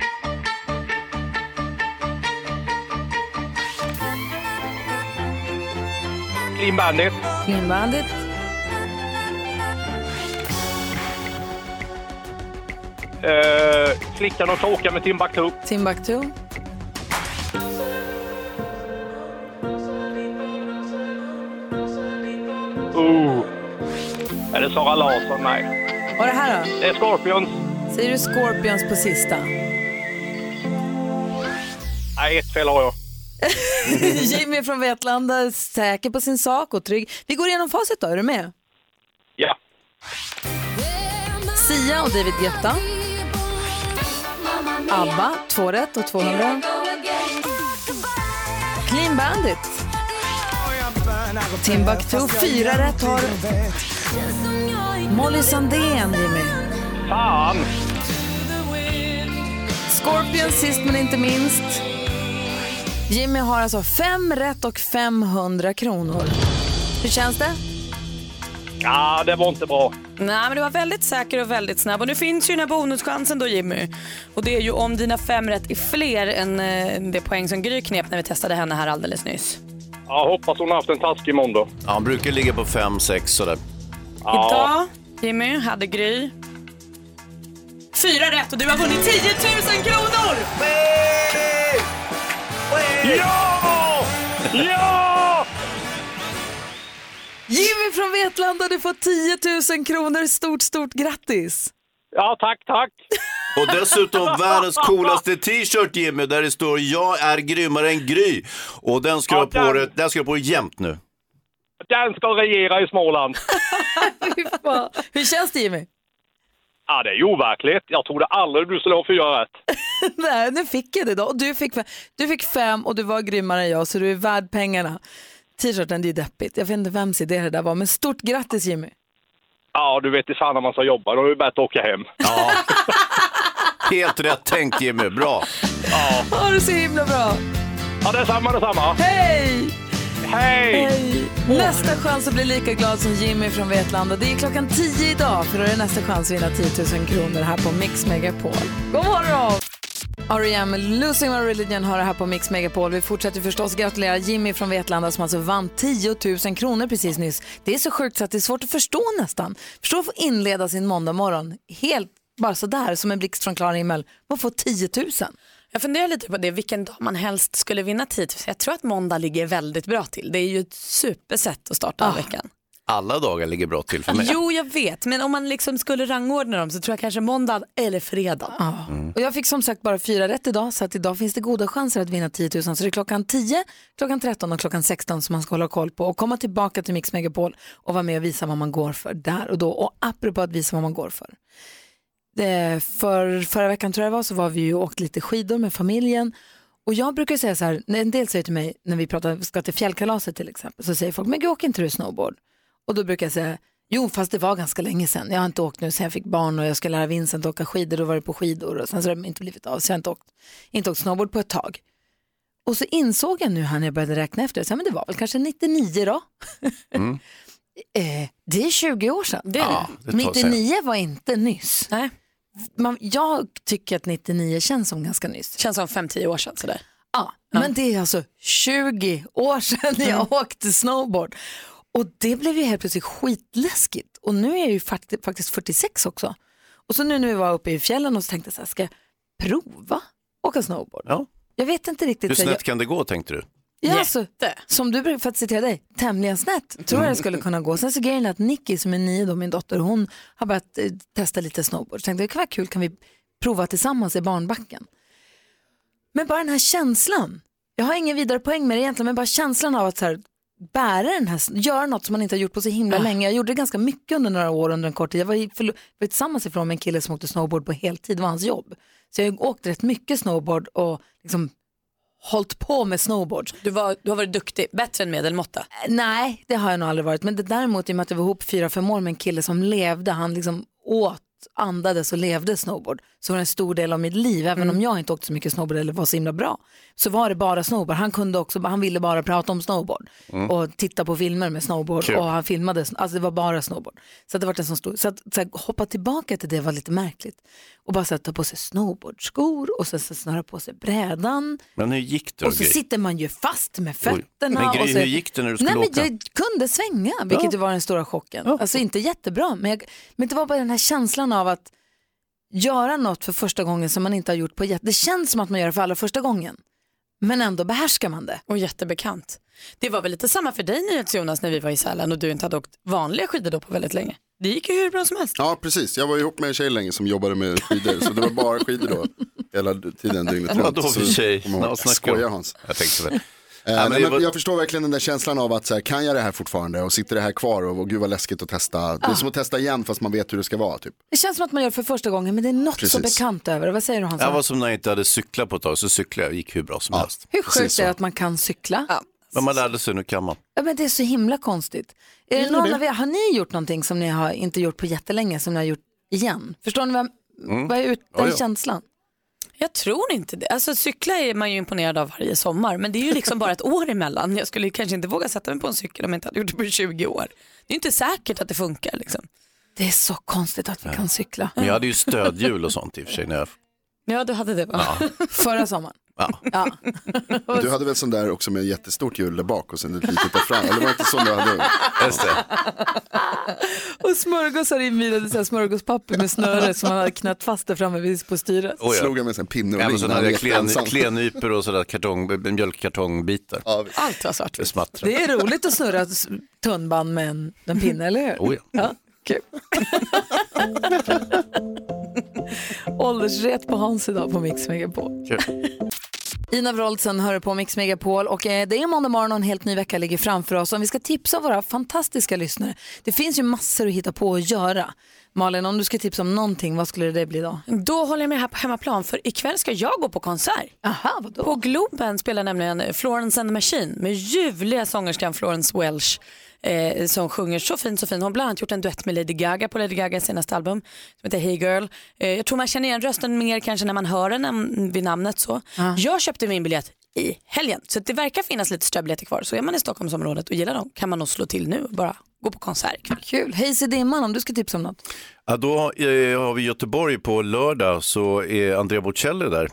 Clean Bandit. Clean Bandit. Uh, flickan och kråkan med Timbuktu. Timbuktu. Oh. Är det Sara Larsson? Nej. Och det här då? Det är Scorpions. Säger du Scorpions på sista? Nej, ett fel har jag. Jimmy från Vetlanda, är säker på sin sak och trygg. Vi går igenom facit då, är du med? Ja. Sia och David Guetta. ABBA, två rätt och 200. Clean Bandit. Timbuktu, fyra rätt har Molly Sandén, Jimmy. Fan! Scorpion sist men inte minst. Jimmy har alltså fem rätt och 500 kronor. Hur känns det? Ja, det var inte bra. Nej, men du var väldigt säker och väldigt snabb. Och nu finns ju den här bonuschansen då Jimmy. Och det är ju om dina fem rätt är fler än eh, det poäng som Gry knep när vi testade henne här alldeles nyss. Jag hoppas hon har haft en taskig måndag. Ja, han brukar ligga på 5-6 sådär. Idag, Jimmy, hade Gry fyra rätt och du har vunnit 10 000 kronor! Ja! Ja! Jimmy från Vetlanda, du får 10 000 kronor. Stort, stort grattis! Ja, tack, tack. Och dessutom världens coolaste t-shirt Jimmy där det står jag är grymmare än Gry. Och den ska Ja, du ha på dig, den ska du ha på dig jämt nu. Den ska regera i Småland. Hur känns det Jimmy? Ja, det är ju overkligt. Jag trodde aldrig du skulle ha fyra rätt. Nej, nu fick jag det då. Och du, fick, fem- du fick fem och du var grymmare än jag så du är värd pengarna. T-shirten, det är deppigt. Jag vet inte vems idé det där var, men stort grattis Jimmy. Ja, du vet i fan när man ska jobba. Då är det bättre att åka hem. Ja. Helt rätt tänkt Jimmy, bra. Ja. Ha det så himla bra. Ja, detsamma, detsamma. Hej! Hej! Nästa chans att bli lika glad som Jimmy från Vetlanda. Det är klockan 10 idag för då är det nästa chans att vinna 10 000 kronor här på Mix Megapol. God morgon! R.E.M. Losing My Religion har det här på Mix Megapol. Vi fortsätter förstås gratulera Jimmy från Vetlanda som alltså vann 10 000 kronor precis nyss. Det är så sjukt så att det är svårt att förstå nästan. Förstå att få inleda sin måndag morgon helt bara sådär som en blixt från klar himmel. Man får 10 000. Jag funderar lite på det, vilken dag man helst skulle vinna 10 000. Jag tror att måndag ligger väldigt bra till. Det är ju ett supersätt att starta veckan. Alla dagar ligger bra till för mig. Jo, jag vet, men om man liksom skulle rangordna dem så tror jag kanske måndag eller fredag. Och jag fick som sagt bara fyra rätt idag så att idag finns det goda chanser att vinna 10 000. Så det är klockan 10, klockan 13 och klockan 16 som man ska hålla koll på och komma tillbaka till Mix Megapol och vara med och visa vad man går för där och då. Och apropå att visa vad man går för. Det, för förra veckan tror jag det var så var vi ju och åkt lite skidor med familjen och jag brukar säga så här, en del säger till mig när vi pratar, ska till fjällkalaset till exempel, så säger folk, men gud åker inte du snowboard? Och då brukar jag säga, jo fast det var ganska länge sedan. Jag har inte åkt nu sen jag fick barn och jag ska lära Vincent åka skidor, då var det på skidor och sen så har det inte blivit av, så jag har inte åkt, inte åkt snowboard på ett tag. Och så insåg jag nu här när jag började räkna efter, så här, men det var väl kanske 99 då? eh, det är 20 år sedan. Det Ja, det tar sig. 99 var inte nyss. Nej. Man, jag tycker att 99 känns som ganska nyss. Känns som 5-10 år sedan sådär. Ja, men det är alltså 20 år sedan jag åkte snowboard. Och det blev ju helt plötsligt skitläskigt. Och nu är jag ju fakti- faktiskt 46 också. Och så nu när vi var uppe i fjällen och så tänkte jag så här, ska jag prova åka snowboard? Ja. Jag vet inte riktigt. Hur så jag- snett kan det gå tänkte du? Ja, alltså, som du brukar, för att citera dig, tämligen snett tror jag det skulle kunna gå. Sen så grejen är att Nicky som är nio då, min dotter, hon har börjat eh, testa lite snowboard. Så tänkte det kan vara kul, kan vi prova tillsammans i barnbacken? Men bara den här känslan, jag har ingen vidare poäng med det egentligen, men bara känslan av att så här, bära den här, göra något som man inte har gjort på så himla länge. Jag gjorde det ganska mycket under några år, under en kort tid. Jag var, i, förlo- var tillsammans ifrån med en kille som åkte snowboard på heltid, det var hans jobb. Så jag åkte rätt mycket snowboard och liksom hållit på med snowboard. Du, var, du har varit duktig, bättre än medelmåtta. Nej, det har jag nog aldrig varit. Men det däremot i och med att jag var ihop fyra, fem år med en kille som levde, han liksom åt, andades och levde snowboard. Så var det en stor del av mitt liv, även Mm. om jag inte åkte så mycket snowboard eller var så himla bra. Så var det bara snowboard. Han kunde också, han ville bara prata om snowboard. Mm. Och titta på filmer med snowboard. Kul. Och han filmade, alltså det var bara snowboard. Så att det var en sån stor, så att så här, hoppa tillbaka till det var lite märkligt. Och bara så att ta på sig snowboardskor och så, så snöra på sig brädan. Men hur gick det? Och så Gry? sitter man ju fast med Oj. fötterna. Men Gry, och så... hur gick det när du skulle Nej, åka? Men jag kunde svänga, vilket ju var den stora chocken. Alltså inte jättebra, men, jag, men det var bara den här känslan av att göra något för första gången som man inte har gjort på jätte... Det känns som att man gör det för allra första gången, men ändå behärskar man det. Och jättebekant. Det var väl lite samma för dig NyhetsJonas när vi var i Sälen och du inte hade åkt vanliga skidor då på väldigt länge. Det gick ju hur bra som helst. Ja, precis. Jag var ihop med en tjej länge som jobbade med skidor, så det var bara skidor då hela tiden dygnet runt. Vadå för Så- tjej? Kom ihåg. Ja, Jag snacka om. skojar Hans. Jag tänkte väl. Eh, men det men var- Jag förstår verkligen den där känslan av att så här, kan jag det här fortfarande och sitter det här kvar och, och gud vad läskigt att testa. Det är som att testa igen fast man vet hur det ska vara. Typ. Det känns som att man gör det för första gången men det är något så Precis. bekant över det. Vad säger du Hansa? Jag var som när jag inte hade cyklat på ett tag, så cyklade jag och gick hur bra som helst. Hur sjukt är det att man kan cykla? Ja. Men man lärde sig, nu kan man. men det är så himla konstigt. Är det Ja, någon det. av er, har ni gjort någonting som ni har inte gjort på jättelänge som ni har gjort igen? Förstår ni vad, Mm. vad är ut, Ja, den ja. känslan? Jag tror inte det. Alltså cykla är man ju imponerad av varje sommar men det är ju liksom bara ett år emellan. Jag skulle kanske inte våga sätta mig på en cykel om jag inte hade gjort det på 20 år. Det är inte säkert att det funkar liksom. Det är så konstigt att vi kan cykla. Men jag hade ju stödhjul och sånt i och för sig. När jag... Ja du hade det va? Förra sommaren. Ja. Du hade väl sån där också med jättestort hjul där bak och sen ett litet där fram. Eller var det inte så du hade? Just det. Och smörgåsar så här smörgåspapper med snöre som man hade knött fast där framme vid- på styret. Oh, ja. Slog jag med en pinne och Ja, ring så när hade han jag lekte klen, ensam. klennypor och sådär kartong, mjölkkartongbitar. Allt var svart. Det. Det är roligt att snurra tunnband med en, en pinne, eller hur? Oh, ja. kul. Åldersret på Hans idag på Mix Megapol. Ina Wroldsen hör på Mix Megapol och eh, det är måndag morgon och en helt ny vecka ligger framför oss. Om vi ska tipsa våra fantastiska lyssnare, det finns ju massor att hitta på och göra. Malin, om du ska tipsa om någonting, vad skulle det bli då? Då håller jag med här på hemmaplan för ikväll ska jag gå på konsert. Aha, vadå? På Globen spelar nämligen Florence and the Machine med ljuvliga sångerskan Florence Welch eh, som sjunger så fint så fint. Hon har bland annat gjort en duett med Lady Gaga på Lady Gagas senaste album som heter Hey Girl. Eh, jag tror man känner igen rösten mer kanske när man hör den än vid namnet så. Jag köpte min biljett i helgen så det verkar finnas lite ströbiljetter kvar. Så är man i Stockholmsområdet och gillar dem kan man nog slå till nu och bara gå på konsert ikväll. Kul. Hejs i dimman om du ska tipsa om något. Ja, då eh, har vi Göteborg på lördag så är Andrea Bocelli där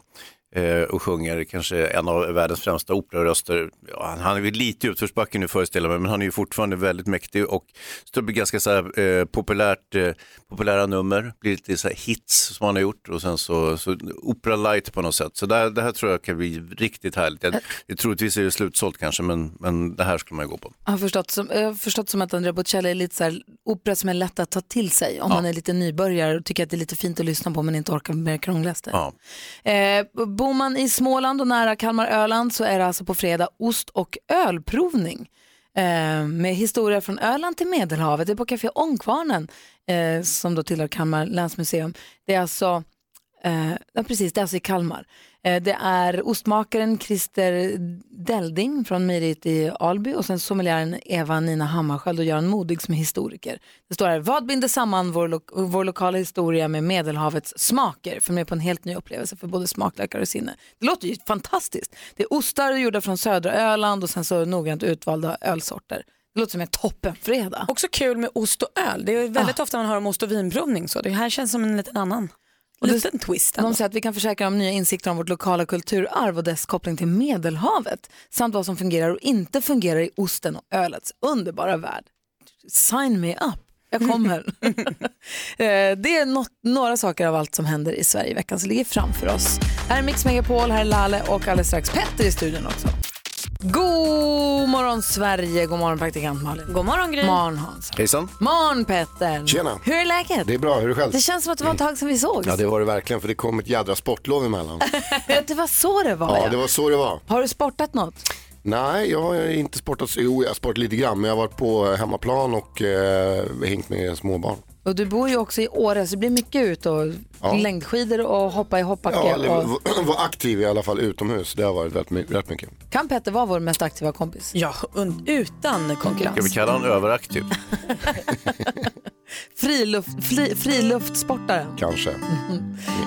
och sjunger kanske en av världens främsta operaröster. Ja, han, han är väl lite i utförsbacke nu föreställer mig, men han är ju fortfarande väldigt mäktig och står på ganska så här, eh, populärt, eh, populära nummer, blir lite så hits som han har gjort och sen så, så opera light på något sätt. Så det, det här tror jag kan bli riktigt härligt. Jag, jag, troligtvis är det slutsålt kanske, men, men det här skulle man ju gå på. Jag har förstått som, jag har förstått som att Andrea Bocelli är lite så här, opera som är lätt att ta till sig om Ja. man är lite nybörjare och tycker att det är lite fint att lyssna på men inte orkar mer krånglaste. Ja. Eh, bor man i Småland och nära Kalmar Öland så är det alltså på fredag ost och ölprovning. Eh, med historia från Öland till Medelhavet. Det är på Café Ångkvarnen eh, som då tillhör Kalmar länsmuseum. Det är alltså, eh, ja, precis, det är alltså i Kalmar. Eh, det är ostmakaren Christer Delding från mejeriet i Alby och sen sommeliären Eva Nina Hammarskjöld och Göran Modig som är historiker. Det står här, vad binder samman vår, lo- vår lokala historia med Medelhavets smaker? För med på en helt ny upplevelse för både smaklökar och sinne. Det låter ju fantastiskt. Det är ostar gjorda från södra Öland och sen så noggrant utvalda ölsorter. Det låter som en toppenfredag. Också kul med ost och öl. Det är väldigt ofta man hör om ost och vinprovning så det här känns som en liten annan liten twist. De säger att vi kan försäkra om nya insikter om vårt lokala kulturarv och dess koppling till Medelhavet samt vad som fungerar och inte fungerar i osten och ölets underbara värld. Sign me up. Jag kommer. Eh, det är något, några saker av allt som händer i Sverige i veckan som ligger framför oss. Här är Mix Megapol, här är Lalle och alldeles strax Petter i studion också. God morgon Sverige, god morgon praktikant Malin. God morgon Gry. morgon Hans. Hejsan. Morgon Petter. Tjena. Hur är läget? Det är bra, hur är det själv? Det känns som att det var ett tag sedan vi sågs. Ja det var det verkligen för det kom ett jädra sportlov emellan. det var så det var Ja det var så det var. Har du sportat något? Nej jag har inte sportat, jo jag har sportat lite grann men jag har varit på hemmaplan och eh, hängt med småbarn. Och du bor ju också i Åre så det blir mycket ut och Ja. längdskidor och hoppa i hoppbacke. Ja, eller och... var, var aktiv i alla fall utomhus, det har varit rätt, rätt mycket. Kan Petter vara vår mest aktiva kompis? Ja, utan konkurrens. Ska vi kalla honom överaktiv? Friluft, fri, friluftssportaren. Kanske.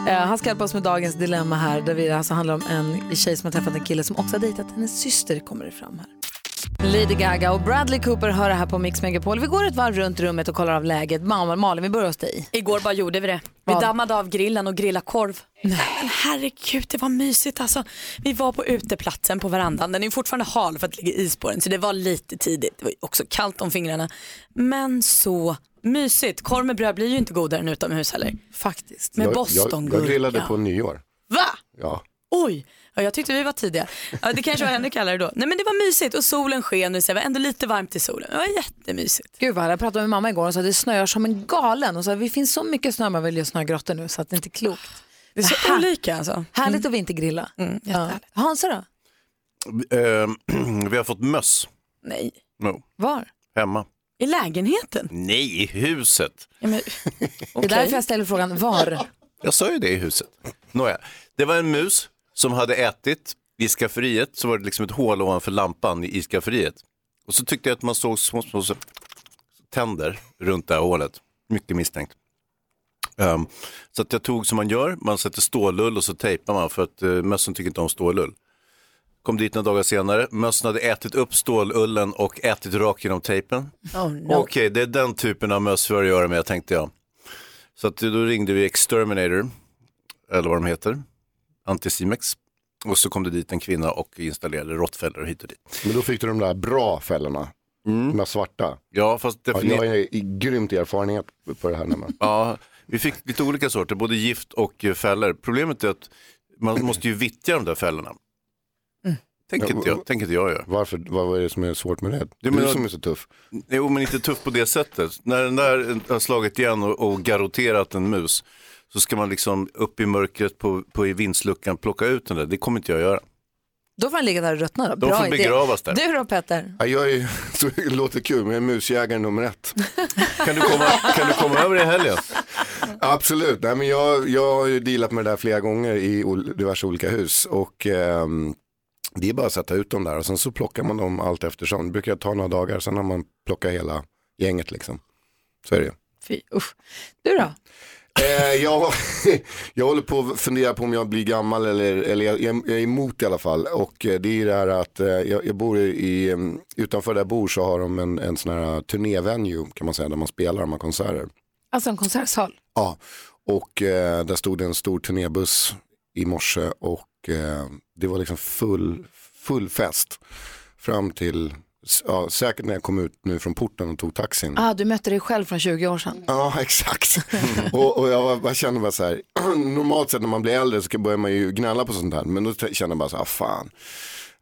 Eh, han ska hjälpa oss med dagens dilemma här där vi alltså handlar om en tjej som har träffat en kille som också har dejtat hennes syster kommer det fram här. Lady Gaga och Bradley Cooper hör det här på Mix Megapol. Vi går ett varv runt rummet och kollar av läget. Mamma, Malin, vi börjar hos dig. Igår bara gjorde vi det. Vi Vad? dammade av grillen och grillade korv. Men herregud, det var mysigt alltså. Vi var på uteplatsen på verandan. Den är fortfarande hal för att ligger is på den så det var lite tidigt. Det var också kallt om fingrarna. Men så mysigt. Korv med bröd blir ju inte godare än utomhus heller. Faktiskt. Med jag, jag, bostongurka. jag grillade på nyår. Va? Ja. Oj, ja, jag tyckte vi var tidiga. Ja, det kanske var ännu kallare då. Nej men det var mysigt och solen sken och det var ändå lite varmt i solen. Det var jättemysigt. Gud vad jag pratade med mamma igår och sa att det snöar som en galen. Och sa vi finns så mycket snö man vill göra snögrottor nu så att det inte är klokt. Det är så Här- olika alltså. Härligt att vintergrilla. Mm, ja. Hansa då? Eh, vi har fått möss. Nej. No. Var? Hemma. I lägenheten? Nej, i huset. Det är därför jag ställer frågan var. Jag sa ju det i huset. Nåja, det var en mus som hade ätit i skafferiet, så var det liksom ett hål ovanför lampan i skafferiet. Och så tyckte jag att man såg små, små tänder runt det här hålet. Mycket misstänkt. Ehm, så att jag tog som man gör, man sätter stålull och så tejpar man för att uh, mössen tycker inte om stålull. Kom dit några dagar senare, mössen hade ätit upp stålullen och ätit rakt genom tejpen. Oh, no. Okej, det är den typen av möss vi har att göra med, tänkte jag. Så att då ringde vi Exterminator, eller vad de heter, Anticimex. Och så kom det dit en kvinna och installerade råttfällor hit och dit. Men då fick du de där bra fällorna. De där svarta. Ja, fast Ja, definitivt. jag är i grymt erfarenhet på det här. Nämligen. Ja, vi fick lite olika sorter, både gift och eh, fällor. Problemet är att man måste ju vittja de där fällorna. Tänker inte jag, tänker inte jag göra. Varför, vad är det som är svårt med det? Du menar- som är så tuff. Jo, men inte tuff på det sättet. När den där har slagit igen och, och garroterat en mus så ska man liksom upp i mörkret på, på i vindsluckan plocka ut den där. Det kommer inte jag göra. Då får han ligga där och ruttna då. De Bra får idé. begravas där. Du då Petter? Ja, jag är, så det låter kul, men jag är musjägare nummer ett. Kan du komma, kan du komma över i helgen? Absolut, Nej, men jag, jag har ju dealat med det där flera gånger i ol- diverse olika hus. Och ehm, det är bara att sätta ut dem där och sen så plockar man dem allt eftersom. Det brukar ta några dagar, sen har man plockat hela gänget liksom. Så är det ju. Fy, usch. Du då? Eh, jag, jag håller på att fundera på om jag blir gammal eller, eller jag, jag är emot i alla fall. Och eh, det är det här att eh, jag, jag bor i, mm, utanför där jag bor så har de en, en sån här turnévenue kan man säga där man spelar de här konserter. Alltså en konsertsal? Ja, och eh, där stod det en stor turnébuss i morse och eh, det var liksom full, full fest fram till, ja, säkert när jag kom ut nu från porten och tog taxin. Ah, du mötte dig själv från 20 år sedan. Ja, exakt. och, och jag, var- jag kände bara så här, normalt sett när man blir äldre så börjar man ju gnälla på sånt här. Men då kände jag bara så här, fan,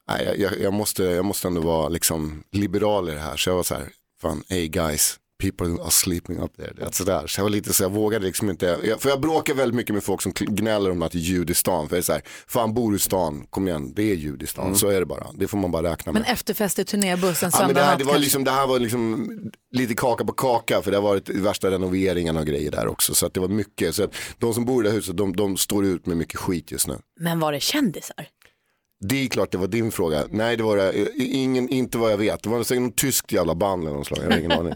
nej, jag, jag, jag, måste, jag måste ändå vara liksom liberal i det här. Så jag var så här, fan, hey guys, people are sleeping up there. Det är sådär. Så jag var lite så jag vågade liksom inte, jag, för jag bråkar väldigt mycket med folk som gnäller om att det är ljud i stan. För jag är så här, fan bor du i stan, kom igen, det är ljud i stan. Så är det bara, det får man bara räkna med. Men efterfest i turnébussen Ja, men det, här, det, var liksom, det här var liksom lite kaka på kaka för det har varit värsta renoveringen och grejer där också. Så att det var mycket. Så att de som bor i det här huset de, de står ut med mycket skit just nu. Men var det kändisar? Det är klart det var din fråga. Nej det var det eh, ingen, inte vad jag vet. Det var säkert något tyskt jävla band eller något slag. Jag har ingen aning.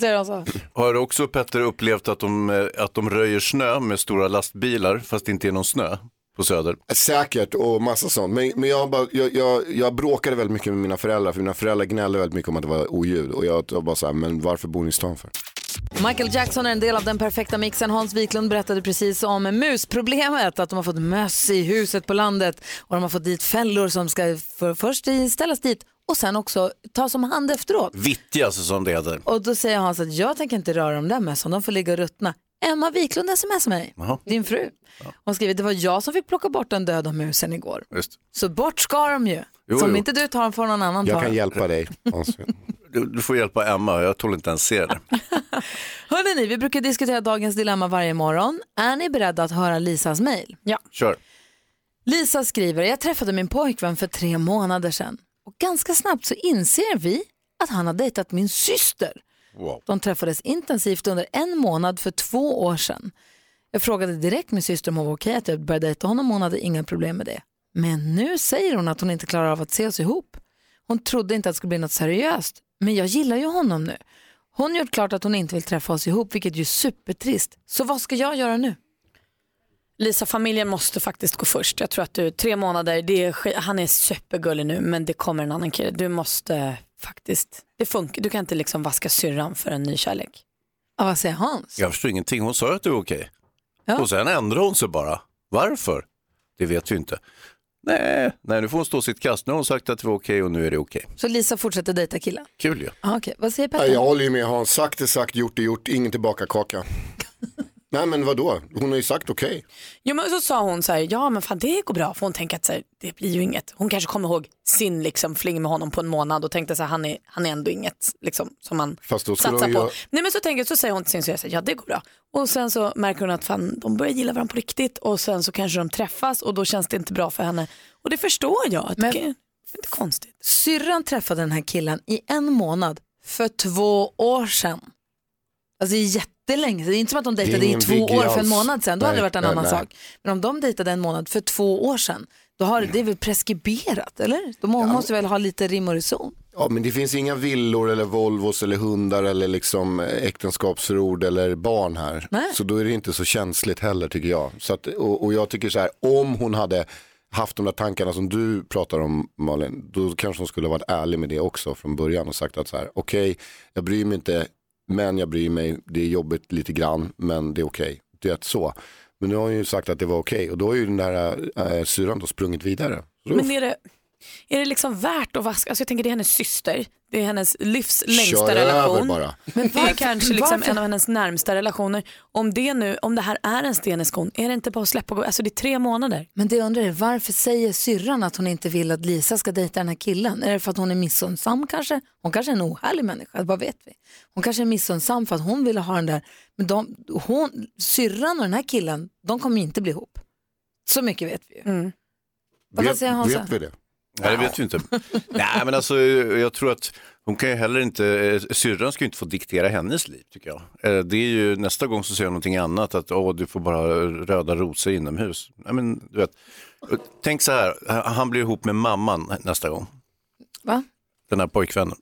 De så? Har du också Petter upplevt att de, eh, att de röjer snö med stora lastbilar fast det inte är någon snö på Söder? Säkert och massa sånt. Men, men jag, bara, jag, jag, jag bråkade väldigt mycket med mina föräldrar. För mina föräldrar gnällde väldigt mycket om att det var oljud. Och jag var bara så här, men varför bor ni i stan för? Michael Jackson är en del av den perfekta mixen. Hans Wiklund berättade precis om musproblemet, att de har fått möss i huset på landet och de har fått dit fällor som ska för, först ställas dit och sen också tas om hand efteråt. Vittjas som det heter. Och då säger Hans att jag tänker inte röra de där mössen, de får ligga och ruttna. Emma Wiklund smsar mig, Jaha. din fru. Hon skriver, det var jag som fick plocka bort den döda musen igår. Just. Så bort ska de ju. Jo, så om jo. inte du tar dem får någon annan ta Jag kan hjälpa dig. Du, du får hjälpa Emma, jag tål inte ens se det. Hörrni, vi brukar diskutera dagens dilemma varje morgon. Är ni beredda att höra Lisas mejl? Ja. Kör. Lisa skriver, jag träffade min pojkvän för tre månader sedan och ganska snabbt så inser vi att han har dejtat min syster. Wow. De träffades intensivt under en månad för två år sedan. Jag frågade direkt min syster om hon var okej att jag började dejta honom och hon hade inga problem med det. Men nu säger hon att hon inte klarar av att se oss ihop. Hon trodde inte att det skulle bli något seriöst, men jag gillar ju honom nu. Hon har gjort klart att hon inte vill träffa oss ihop, vilket ju är supertrist. Så vad ska jag göra nu? Lisa, familjen måste faktiskt gå först. Jag tror att du, tre månader, det är, han är supergullig nu men det kommer en annan kille. Du måste faktiskt, det funkar. Du kan inte liksom vaska syrran för en ny kärlek. Ja, vad säger Hans? Jag förstår ingenting, hon sa att det var okej. Ja. Och sen ändrade hon sig bara. Varför? Det vet vi inte. Nej, nej, nu får hon stå sitt kast. Nu har hon sagt att det var okej och nu är det okej. Så Lisa fortsätter dejta killen? Kul ju. Ja. okej. Vad säger Petter? Jag håller ju med Hans. Sagt är sagt, gjort är gjort. Ingen tillbaka kaka. Nej men vadå? Hon har ju sagt okej. Jo men så sa hon så här, ja men fan det går bra för hon tänker att så här, det blir ju inget. Hon kanske kommer ihåg sin liksom fling med honom på en månad och tänkte så här, han är, han är ändå inget liksom som man Fast då satsar hon på. ju... Nej men så tänker så säger hon till sin syster, ja det går bra. Och sen så märker hon att fan, de börjar gilla varandra på riktigt och sen så kanske de träffas och då känns det inte bra för henne. Och det förstår jag. Men tycker jag. Inte konstigt. Syrran träffade den här killen i en månad för två år sedan. Alltså det är jättelänge sedan. Det är inte som att de dejtade i två år för en månad sedan. Då hade det Nej, varit en nej, annan nej. sak. Men om de dejtade en månad för två år sedan, då har det är väl preskriberat, eller? De må- måste väl ha lite rim och reson. Ja, men det finns inga villor eller Volvos eller hundar eller liksom äktenskapsförord eller barn här. Nej. Så då är det inte så känsligt heller tycker jag. Så att, och, och jag tycker så här, om hon hade haft de där tankarna som du pratar om Malin, då kanske hon skulle ha varit ärlig med det också från början och sagt att så här, okej, jag bryr mig inte, men jag bryr mig, det är jobbigt lite grann, men det är okej. Det är så. Men nu har hon ju sagt att det var okej och då har ju den där eh, äh, syran då sprungit vidare. Så Men är det, är det liksom värt att vaska? Alltså jag tänker det är hennes syster. Det är hennes livs längsta Kör över relation. bara. Men det är kanske liksom en av hennes närmsta relationer. Om det nu, om det här är en sten i skon, är det inte bara att släppa gå? Alltså det är tre månader. Men det jag undrar är, varför säger syrran att hon inte vill att Lisa ska dejta den här killen? Är det för att hon är missunnsam kanske? Hon kanske är en ohärlig människa, vad vet vi? Hon kanske är missunnsam för att hon ville ha den där. Men de, hon, syrran och den här killen, de kommer inte bli ihop. Så mycket vet vi ju. Mm. Vet, vet vi det? Nej, det vet vi inte. Nej, men alltså jag tror att hon kan ju heller inte, eh, syrran ska ju inte få diktera hennes liv tycker jag. Eh, Det är ju nästa gång så säger hon någonting annat, att åh, du får bara röda rosor inomhus. Nej, men du vet, tänk så här, han blir ihop med mamman nästa gång, Va? den här pojkvännen.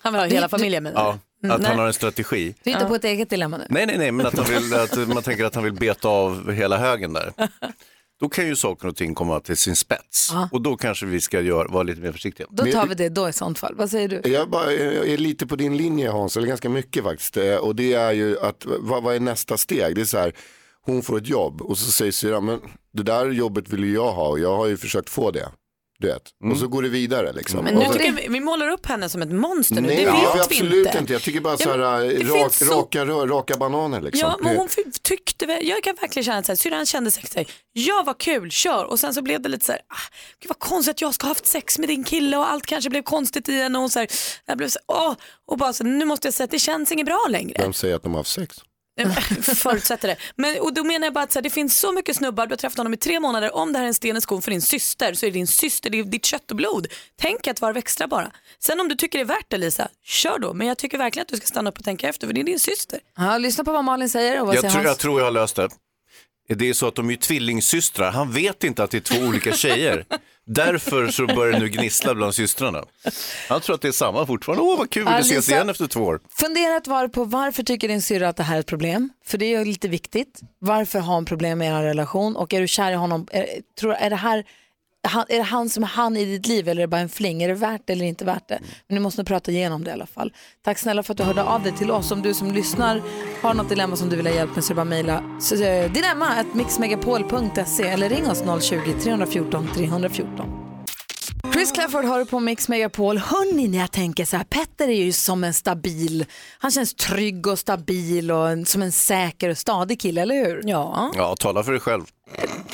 Han vill ha hela familjen med. Ja, Mm, att nej. han har en strategi. Du inte på ett eget dilemma nu. Nej, nej, nej, men att, han vill, att man tänker att han vill beta av hela högen där. Då kan ju saker och ting komma till sin spets Ja. och då kanske vi ska göra, vara lite mer försiktiga. Då tar vi det då i sånt fall. Vad säger du? Jag, bara, jag är lite på din linje Hans, eller ganska mycket faktiskt. Eh, Och det är ju att, vad, vad är nästa steg? Det är så här, hon får ett jobb och så säger syrran, men det där jobbet vill ju jag ha och jag har ju försökt få det. Du vet. Och så går det vidare liksom. Men nu så- tycker vi, vi målar upp henne som ett monster nu. Nej, det ja, vet vi absolut inte. inte. Jag tycker bara Ja, så här, det rak, så- raka, rör, raka bananer liksom. Ja, men hon tyckte väl, jag kan verkligen känna att syrran kände sig så här, ja vad kul, kör. Och sen så blev det lite så här, ah, gud vad konstigt att jag ska ha haft sex med din kille och allt kanske blev konstigt igen. Och, hon så här, jag blev så här, åh, och bara så, nu måste jag säga att det känns inget bra längre. Vem säger att de har haft sex? Förutsätter det. Men, och då menar jag bara att så här, det finns så mycket snubbar, du har träffat honom i tre månader, om det här är en sten i skon för din syster så är det din syster, det är ditt kött och blod. Tänk ett varv extra bara. Sen om du tycker det är värt det Lisa, kör då. Men jag tycker verkligen att du ska stanna upp och tänka efter för det är din syster. Ja, lyssna på vad Malin säger och vad Jag säger tror, Hans? jag tror jag har löst det. Det är så att de är tvillingsystrar. Han vet inte att det är två olika tjejer. Därför så börjar det nu gnissla bland systrarna. Han tror att det är samma fortfarande. Åh, vad kul, vi ses igen efter två år. Fundera ett varv på varför tycker din syrra att det här är ett problem? För det är ju lite viktigt. Varför har hon problem med er relation? Och är du kär i honom? Är, tror, är, det här, han, är det han som är han i ditt liv eller är det bara en fling? Är det värt det eller inte värt det? Men ni måste nog prata igenom det i alla fall. Tack snälla för att du hörde av dig till oss. Om du som lyssnar har något dilemma som du vill ha hjälp med så är det bara mejla eh, dilemma mixmegapol.se eller ring oss 020-314 314. Chris Clafford har du på Mix Megapol. Hörni, när jag tänker så här, Petter är ju som en stabil, han känns trygg och stabil och en, som en säker och stadig kille, eller hur? Ja. Ja, tala för dig själv.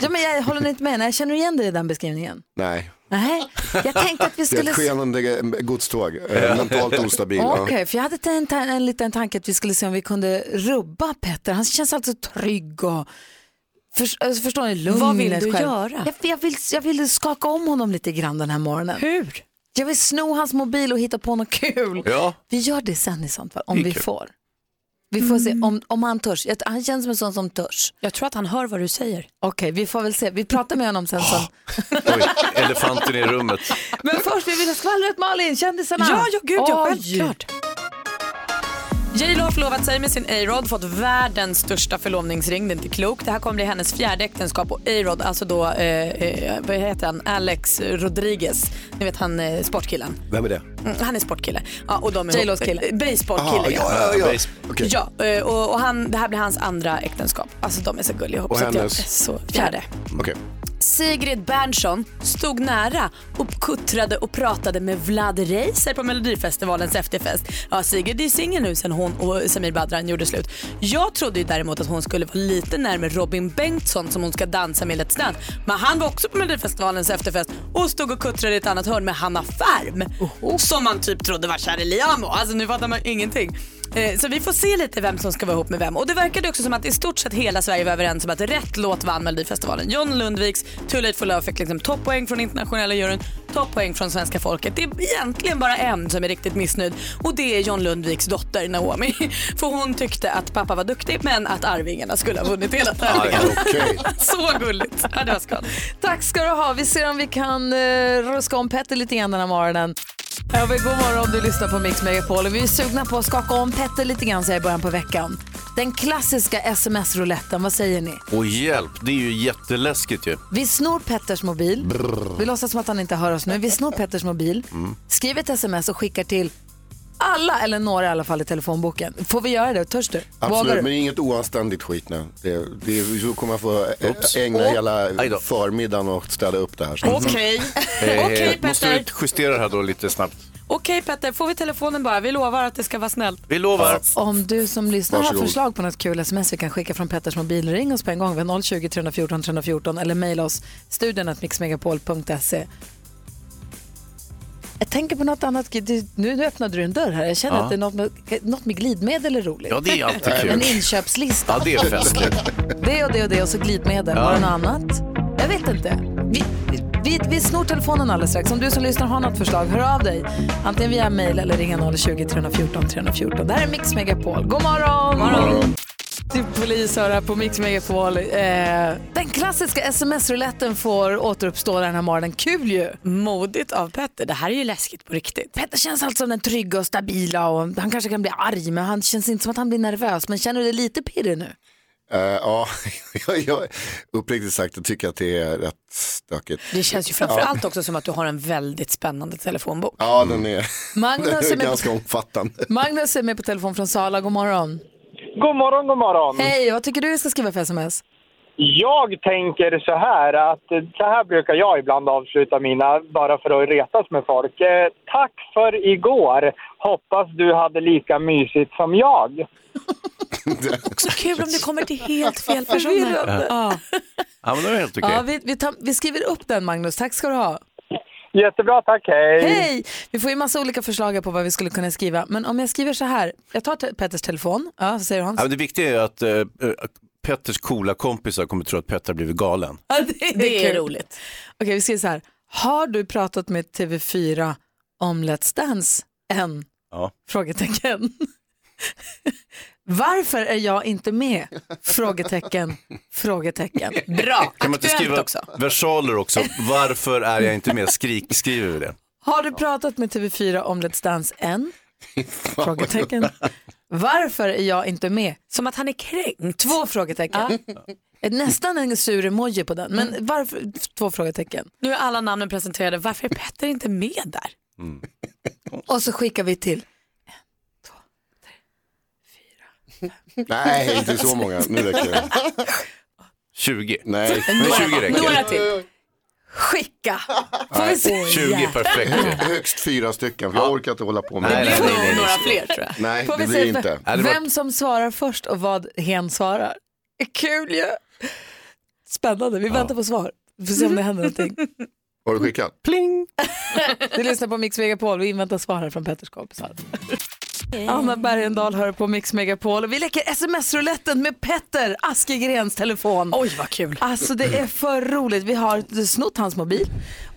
ja men jag håller inte med, jag känner igen dig i den beskrivningen. Nej. Nej, jag tänkte att vi Det är skulle... ett skenande godståg, eh, mentalt ostabil. Okej, för jag hade en, en, en liten tanke att vi skulle se om vi kunde rubba Petter. Han känns alltså trygg och för, alltså, förstår ni, lugn Vad vill du själv. göra? Jag, jag, vill, jag vill skaka om honom lite grann den här morgonen. Hur? Jag vill sno hans mobil och hitta på något kul. Ja. Vi gör det sen i sånt fall, om vi kul. får. Vi får se om, om han törs. Jag- Han känns som en sån som törs. Jag tror att han hör vad du säger. Okej, vi får väl se. Vi pratar med honom sen. Som... Oj, elefanten i rummet. Men först, vi vill ha skvallret Malin, kändisarna. Ja, ja gud ja, självklart. J Lo har förlovat sig med sin A-Rod, fått världens största förlovningsring. Det är inte klokt. Det här kommer bli hennes fjärde äktenskap och A-Rod, alltså då, eh, eh, vad heter han, Alex Rodriguez. Ni vet han eh, sportkillen. Vem är det? Mm, han är sportkille. Ja, och de är J-Los kille. eh, Baseballkille. Aha, ja, ja, ja. Base- Okej. Ja, eh, och, och han, det här blir hans andra äktenskap. Alltså de är så gulliga ihop. Och så hennes? Så, fjärde. Okej. Sigrid Bernson stod nära och kuttrade och pratade med Vlad Reiser på Melodifestivalens efterfest. Ja, Sigrid är singel nu sen hon och Samir Badran gjorde slut. Jag trodde ju däremot att hon skulle vara lite närmare Robin Bengtsson som hon ska dansa med i Let's Dance. Men han var också på Melodifestivalens efterfest och stod och kuttrade i ett annat hörn med Hanna Färm. Som man typ trodde var kär i Liamo. Alltså nu fattar man ingenting. Eh, Så vi får se lite vem som ska vara ihop med vem. Och det verkade också som att i stort sett hela Sverige var överens om att rätt låt vann Melodifestivalen. John Lundviks Too Late For Love fick liksom toppoäng från internationella juryn, toppoäng från svenska folket. Det är egentligen bara en som är riktigt missnöjd och det är John Lundviks dotter Naomi. För hon tyckte att pappa var duktig men att Arvingarna skulle ha vunnit hela tävlingen. Så gulligt. Ja, det var skoj. Tack ska du ha. Vi ser om vi kan uh, ruska om Petter lite grann den här morgonen. Ja, god morgon om du lyssnar på Mix Megapol. Vi är sugna på att skaka om Petter lite grann så här i början på veckan. Den klassiska sms-rouletten, vad säger ni? Och hjälp, det är ju jätteläskigt ju. Vi snor Petters mobil. Vi låtsas som att han inte hör oss nu. Vi snor Petters mobil, Mm. skriver ett sms och skickar till alla, eller några i alla fall i telefonboken. Får vi göra det? Törs du? Vågar Absolut, du? men inget oanständigt skit nu. Det, det, så kommer jag få ä- Oops. ägna Åh. hela förmiddagen och städa upp det här. Okej. Eh, Okej, måste Petter. vi justera det här då lite snabbt? Okej Petter, får vi telefonen bara? Vi lovar att det ska vara snällt. Vi lovar. Om du som lyssnar har Varsågod. förslag på något kul sms vi kan skicka från Petters mobil, ring oss på en gång. Vi har 020 314 314 eller mejla oss studion mixmegapol.se. Jag tänker på något annat. Du, nu nu öppnade du en dörr här. Jag känner Ja. att det är något med, något med glidmedel är roligt. Ja, det är alltid kul. En inköpslista. Ja, det är festligt. Det och det och det och så glidmedel. Ja. Var det något annat? Jag vet inte. Vi, vi, vi snor telefonen alldeles strax. Om du som lyssnar har något förslag, hör av dig. Antingen via mejl eller ringa 020 314 314. Det här är Mix Megapol. God morgon! God morgon. Till polis hör här på Mix Megapol. Eh, den klassiska sms-rouletten får återuppstå den här morgonen. Kul ju! Modigt av Petter. Det här är ju läskigt på riktigt. Petter känns alltså som den trygga och stabila och han kanske kan bli arg men han känns inte som att han blir nervös. Men känner du dig lite pirrig nu? Eh, ja, jag, jag, uppriktigt sagt jag tycker att det är rätt stökigt. Det känns ju framförallt också som att du har en väldigt spännande telefonbok. Ja, den är, Magnus den är är med- ganska omfattande. Magnus är med på telefon från Sala. God morgon. God morgon, god morgon. Hej, vad tycker du vi ska skriva för sms? Jag tänker så här att så här brukar jag ibland avsluta mina bara för att retas med folk. Eh, tack för igår. Hoppas du hade lika mysigt som jag. Också kul om det kommer till helt fel personer. Ja. Ja, men det är helt okej. Ja, vi, vi, tar, vi skriver upp den Magnus. Tack ska du ha. Jättebra, tack. Hej. Hej! Vi får ju massa olika förslag på vad vi skulle kunna skriva. Men om jag skriver så här. Jag tar te- Petters telefon. Ja, vad säger Hans? Ja, men det viktiga är att eh, eh, Petters coola kompisar kommer tro att Petter har blivit galen. Ja, det är, Det är kul. roligt. Okej, vi skriver så här. Har du pratat med TV4 om Let's Dance än? Ja. Frågetecken. Varför är jag inte med? Frågetecken. Frågetecken. Bra. Kan man inte Aktuellt skriva också. versaler också? Varför är jag inte med? Skrik, skriver vi det. Har du pratat med TV4 om Let's Dance än? Frågetecken. Varför är jag inte med? Som att han är kränkt. Två frågetecken. Nästan en sur emoji på den, men varför? Två frågetecken. Nu är alla namnen presenterade. Varför är Petter inte med där? Och så skickar vi till. Nej, inte så många. Nu räcker det. 20. Nej. Men 20 räcker. Några till. Skicka. Får Nej. vi se. 20 perfekt. Högst fyra stycken, för jag orkar inte hålla på med Nej, det. nej, nej. Några fler tror jag. Nej, Får det vi blir se inte. vem, som svarar först och vad hen svarar. Kul ju. Spännande, vi väntar på svar. Vi får se om det händer någonting. Har du skickat? Pling! Du lyssnar på Mix Megapol, vi inväntar svar här från Petters kompisar. Anna Bergendahl hör på Mix Megapol och vi leker sms-rouletten med Petter Askegrens telefon. Oj vad kul. Alltså det är för roligt. Vi har snott hans mobil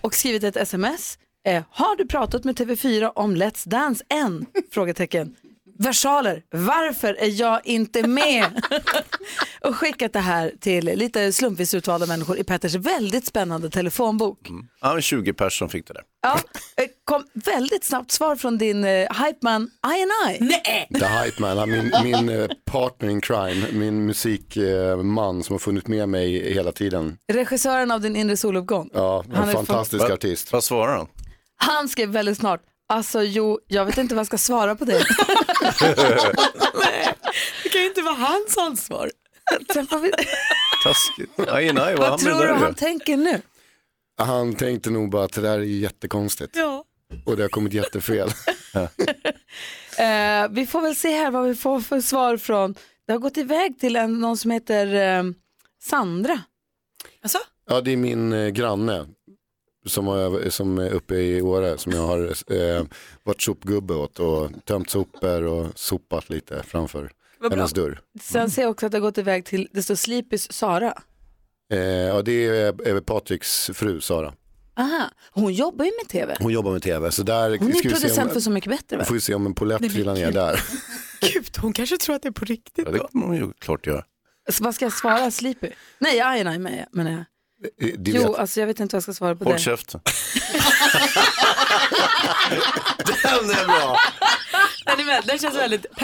och skrivit ett sms. Eh, har du pratat med TV4 om Let's Dance än? Frågetecken. Versaler. Varför är jag inte med? och skickat det här till lite slumpvis utvalda människor i Petters väldigt spännande telefonbok. Ja, men 20 personer fick det där. Ja, eh, kom väldigt snabbt svar från din eh, hypeman I&I. Nej. The Hype Man, han, min, min eh, partner in crime, min musikman som har funnits med mig hela tiden. Regissören av din inre soluppgång. Ja, en Han är fantastisk artist. Vad svarar han? Han skrev väldigt snart, alltså jo, jag vet inte vad jag ska svara på det. Det kan ju inte vara hans ansvar. Vi... Taskigt. Nej, nej, vad Vad han tror du han tänker nu? Han tänkte nog bara att det där är jättekonstigt Ja. och det har kommit jättefel. Eh, vi får väl se här vad vi får för svar från, det har gått iväg till en, någon som heter eh, Sandra. Alltså? Ja, det är min eh, granne. Som, har, som är uppe i Åre som jag har eh, varit sopgubbe åt och tömt sopor och sopat lite framför hennes dörr. Sen ser jag också att det har gått iväg till, det står Sleepys Sara. Eh, ja, det är eh, Patriks fru Sara. Aha, hon jobbar ju med tv. Hon jobbar med tv. Så där Hon är vi producent om, för Så mycket bättre va? får vi se om en polett trillar ner där. Gud, hon kanske tror att det är på riktigt. Ja, det kommer hon ju klart göra. Så vad ska jag svara? Sleepy? Nej, aj, nej, men menar jag. Eh, du Jo, vet. alltså jag vet inte vad jag ska svara på Håll det. käften. Den är bra. Den, är väl, den känns väldigt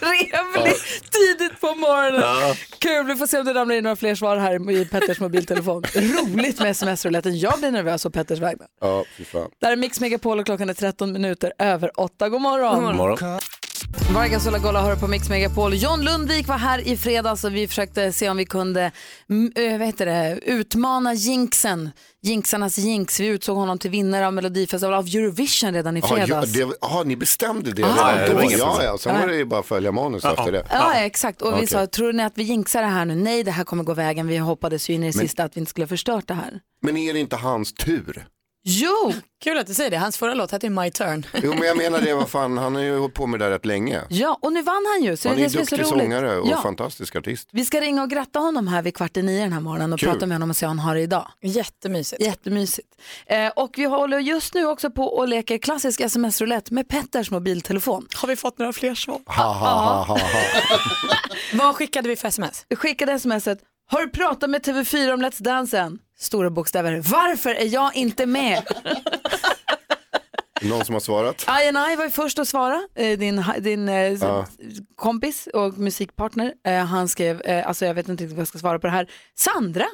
Trevlig, tidigt på morgonen. Ja. Kul, vi får se om det ramlar in några fler svar här i Petters mobiltelefon. Roligt med sms-rouletten. Jag blir nervös på Petters vägnar. Ja, fy fan. Där är Mix Megapol och klockan är 13 minuter över 8. God morgon. God morgon. Vargas och Golla hör på Mix Megapol. John Lundvik var här i fredags och vi försökte se om vi kunde mm, eh, vad heter det, utmana jinxen. Jinxarnas jinx. Vi utsåg honom till vinnare av Melodifestivalen av Eurovision redan i fredags. ja, ni bestämde det Ah, redan det då? Ja, ja, sen var det ju bara att följa manus efter det. Ja, exakt. Och vi Okej. sa, tror ni att vi jinxar det här nu? Nej, det här kommer gå vägen. Vi hoppades ju in i det Men- sista att vi inte skulle ha förstört det här. Men är det inte hans tur? Jo! Kul att du säger det. Hans förra låt hette ju My Turn. Jo, men jag menar det, vad fan, han har ju hållit på med det där rätt länge. Ja, och nu vann han ju. Så Han det är ju det är så duktig roligt. sångare och ja. fantastisk artist. Vi ska ringa och gratta honom här vid kvart i nio den här morgonen och Kul. prata med honom och se hur han har det idag. Jättemysigt. Jättemysigt. Eh, och vi håller just nu också på och leker klassisk sms-roulette med Petters mobiltelefon. Har vi fått några fler svar? Ha, ha, ha, ha, ha. Vad skickade vi för sms? Vi skickade smset. Har du pratat med TV4 om Let's Dance än? Stora bokstäver. Varför är jag inte med? Någon som har svarat? INI var ju först att svara, eh, din, din Ja. kompis och musikpartner. Eh, han skrev, alltså jag vet inte riktigt vad jag ska svara på det här. Sandra,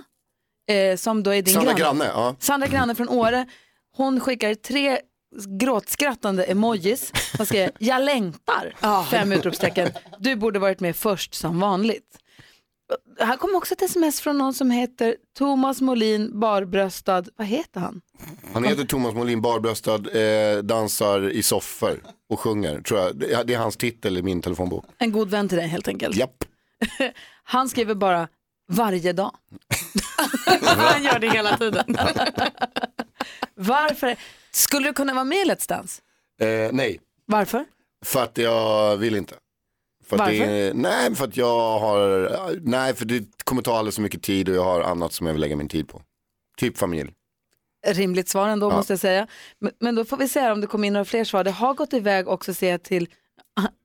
som då är din Sandra granne. Granne, ja. Sandra Granne från Åre, hon skickar tre gråtskrattande emojis. Hon skriver, jag längtar, fem utropstecken. Du borde varit med först som vanligt. Här kommer också ett sms från någon som heter Thomas Molin barbröstad, vad heter han? Han heter Thomas Molin barbröstad, eh, dansar i soffor och sjunger, tror jag. Det, det är hans titel i min telefonbok. En god vän till dig helt enkelt. Japp. Han skriver bara varje dag. Han gör det hela tiden. Varför? Skulle du kunna vara med i Let's Dance? Eh, nej, Varför? för att jag vill inte. För att Varför? Det, nej, för att jag har, nej, för det kommer ta alldeles för mycket tid och jag har annat som jag vill lägga min tid på. Typ familj. Rimligt svar ändå Ja. måste jag säga. Men, men då får vi se om det kommer in några fler svar. Det har gått iväg också ser jag till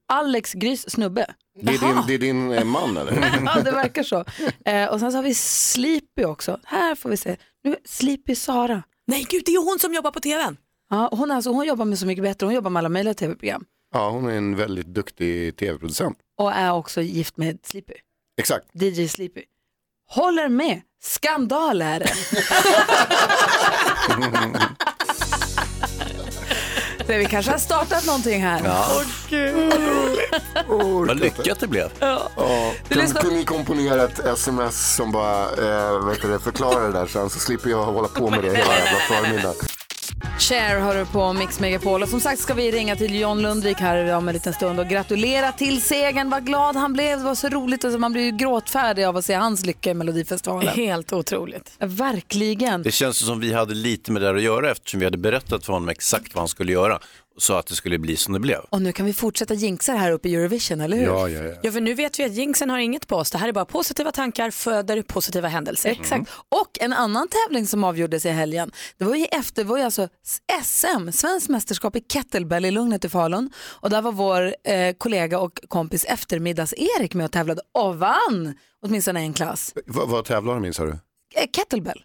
Alex Grys snubbe. Det är din, det är din eh, man eller? ja, det verkar så. Eh, och sen så har vi Sleepy också. Här får vi se. Nu, Sleepy Sara. Nej gud, det är hon som jobbar på tvn. Ja, hon, är alltså, hon jobbar med Så mycket bättre. Hon jobbar med alla möjliga tv-program. Ja, hon är en väldigt duktig tv-producent. Och är också gift med Sleepy. Exakt. DJ Sleepy. Håller med. Skandal är det. Så vi kanske har startat någonting här. Ja. Åh, gud, vad lyckat det blev. Ja. Ja, Du kan, lyssnar- kunde ni komponera ett sms som bara eh, vet du, det, förklarar det där sen så slipper jag hålla på med det hela jävla förmiddagen. Cher hör du på Mix Megapol och som sagt ska vi ringa till John Lundvik här om en liten stund och gratulera till segern. Vad glad han blev, det var så roligt. Alltså, man blir ju gråtfärdig av att se hans lycka i Melodifestivalen. Helt otroligt. Verkligen. Det känns som vi hade lite med det här att göra eftersom vi hade berättat för honom exakt vad han skulle göra och sa att det skulle bli som det blev. Och nu kan vi fortsätta jinxa det här uppe i Eurovision, eller hur? Ja, ja, ja. Ja, för nu vet vi att jinxen har inget på oss. Det här är bara positiva tankar föder positiva händelser. Exakt. Och en annan tävling som avgjordes i helgen, det var ju efter, det var ju alltså SM, svenskt mästerskap i kettlebell i Lugnet i Falun. Och där var vår eh, kollega och kompis eftermiddags-Erik med och tävlade och vann åtminstone en klass. Vad, vad tävlar de i sa du? Eh, kettlebell.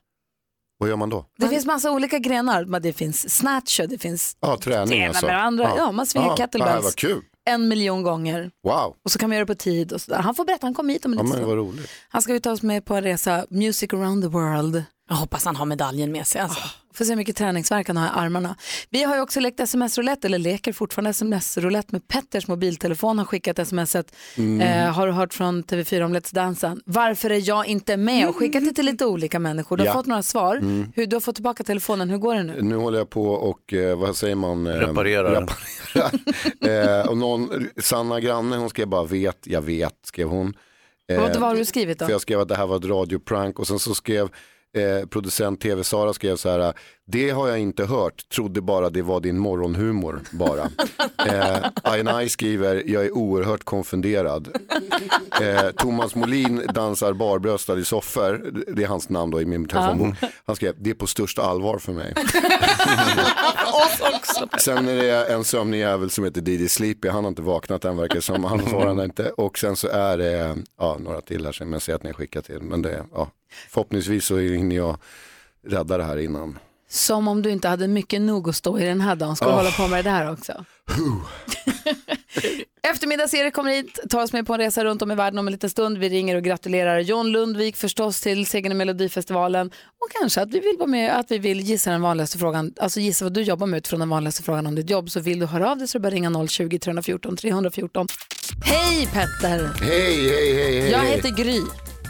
Vad gör man då? Det finns massa olika grenar, men det finns snatch och det finns Ja, träning alltså. med varandra. Ja, man svingar ja, kettlebells. Ja, en miljon gånger. Wow. Och så kan man göra det på tid och sådär. Han får berätta, han kom hit om en Ja, men stund. vad roligt. Han ska ju ta oss med på en resa, Music around the world. Jag hoppas han har medaljen med sig. Alltså. Får se hur mycket träningsvärk han har i armarna. Vi har ju också lekt sms-roulette, eller leker fortfarande sms-roulette med Petters mobiltelefon har skickat smset. Mm. Eh, har du hört från TV4 om Let's Dance? Varför är jag inte med? Och skickat det till lite olika människor. Du har Ja. fått några svar. Mm. Hur, du har fått tillbaka telefonen, hur går det nu? Nu håller jag på och, eh, vad säger man? Eh, Reparerar. reparerar. eh, och någon, Sanna Granne, hon skrev bara vet, jag vet, skrev hon. Vad- vad har du skrivit då? För jag skrev att det här var ett radioprank och sen så skrev Eh, producent TV-Sara skrev så här, det har jag inte hört, trodde bara det var din morgonhumor bara. eh, Ayanai skriver, jag är oerhört konfunderad. Eh, Thomas Molin dansar barbröstad i soffor, det är hans namn då i min telefonbok. Han skrev, det är på största allvar för mig. Sen är det en sömnig jävel som heter Didi Sleepy, han har inte vaknat än verkar som, han svarar inte. Och sen så är det ja, några till här som jag ser att ni har skickat till. Men det, ja, förhoppningsvis så hinner jag rädda det här innan. Som om du inte hade mycket nog att stå i den här dagen. Ska du Oh. hålla på med det här också? Eftermiddags-Erik kommer hit, tar oss med på en resa runt om i världen om en liten stund. Vi ringer och gratulerar John Lundvik förstås till segern i Melodifestivalen. Och kanske att vi vill vara med, att vi vill gissa den vanligaste frågan, alltså gissa vad du jobbar med utifrån den vanligaste frågan om ditt jobb. Så vill du höra av dig så är det bara ringa 020-314 314. Hej Petter! Hej, hej, hej, hej. Jag heter Gry.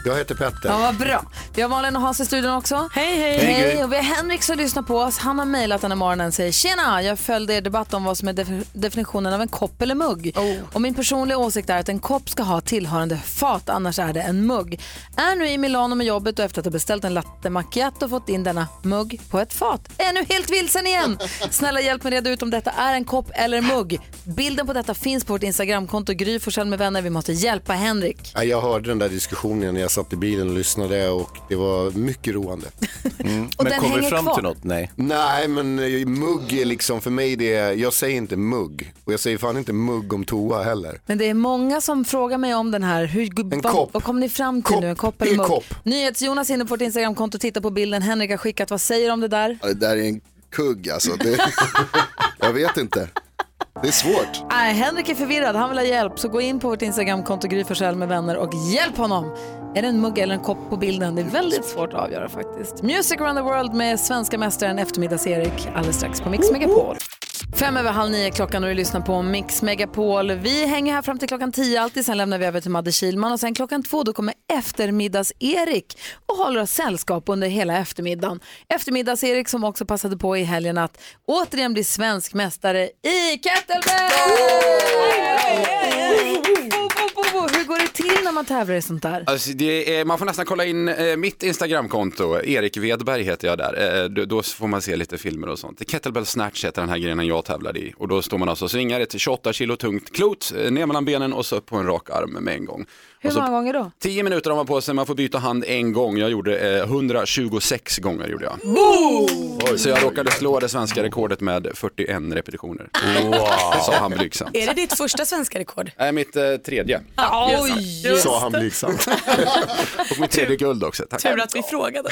Jag heter Petter. Ja, vad bra. Vi har Malin och Hans i studion också. Hej, hej. Hej, Gry. Och vi har Henrik som lyssnar på oss. Han har mejlat den här morgonen och säger Tjena, jag följde er debatt om vad som är def- definitionen av en kopp eller mugg. Och min personliga åsikt är att en kopp ska ha tillhörande fat, annars är det en mugg. Är nu i Milano med jobbet och efter att ha beställt en latte macchiato fått in denna mugg på ett fat. Är nu helt vilsen igen. Snälla hjälp mig reda ut om detta är en kopp eller mugg. Bilden på detta finns på vårt Instagramkonto Gry med vänner. Vi måste hjälpa Henrik. Ja, Jag hörde den där diskussionen när jag satt i bilen och lyssnade och det var mycket roande. Mm. Och Men den kommer hänger fram kvar. till något? Nej. Nej, men eh, mugg är liksom för mig det, jag säger inte mugg och jag säger fan inte mugg om toa heller. Men det är många som frågar mig om den här. Hur, En vad, kopp. vad kom ni fram till nu? En kopp eller är mugg? kopp. NyhetsJonas inne på vårt Instagramkonto och tittar på bilden. Henrik har skickat. Vad säger du om det där? Ja, det där är en kugg alltså. Det... jag vet inte. Det är svårt. Nej, Henrik är förvirrad. Han vill ha hjälp. Så gå in på vårt Instagramkonto Gry med vänner och hjälp honom. Är det en mugg eller en kopp på bilden? Det är väldigt svårt att avgöra faktiskt. Music around the world med svenska mästaren eftermiddags-Erik alldeles strax på Mix Megapol. Fem över halv nio klockan och du lyssnar på Mix Megapol. Vi hänger här fram till klockan tio alltid, sen lämnar vi över till Madde Kilman och sen klockan två då kommer eftermiddags-Erik och håller oss sällskap under hela eftermiddagen. Eftermiddags-Erik som också passade på i helgen att återigen bli svensk mästare i kettlebell! Hur går det till när man tävlar i sånt där? Alltså det är, man får nästan kolla in eh, mitt Instagramkonto, Erik Wedberg heter jag där. Eh, då, då får man se lite filmer och sånt. Kettlebell snatch heter den här grenen jag tävlade i. Och då står man alltså och svingar ett 28 kilo tungt klot eh, ner mellan benen och så upp på en rak arm med en gång. Hur många gånger då? 10 minuter har man på sig, man får byta hand en gång. Jag gjorde eh, 126 gånger gjorde jag. Boom! Så jag råkade slå det svenska rekordet med 41 repetitioner. Sa han blygsamt. Är det ditt första svenska rekord? Nej, mitt eh, tredje. Oj, just Sa han blygsamt. Och mitt tredje guld också. Tack. Tur att vi frågade.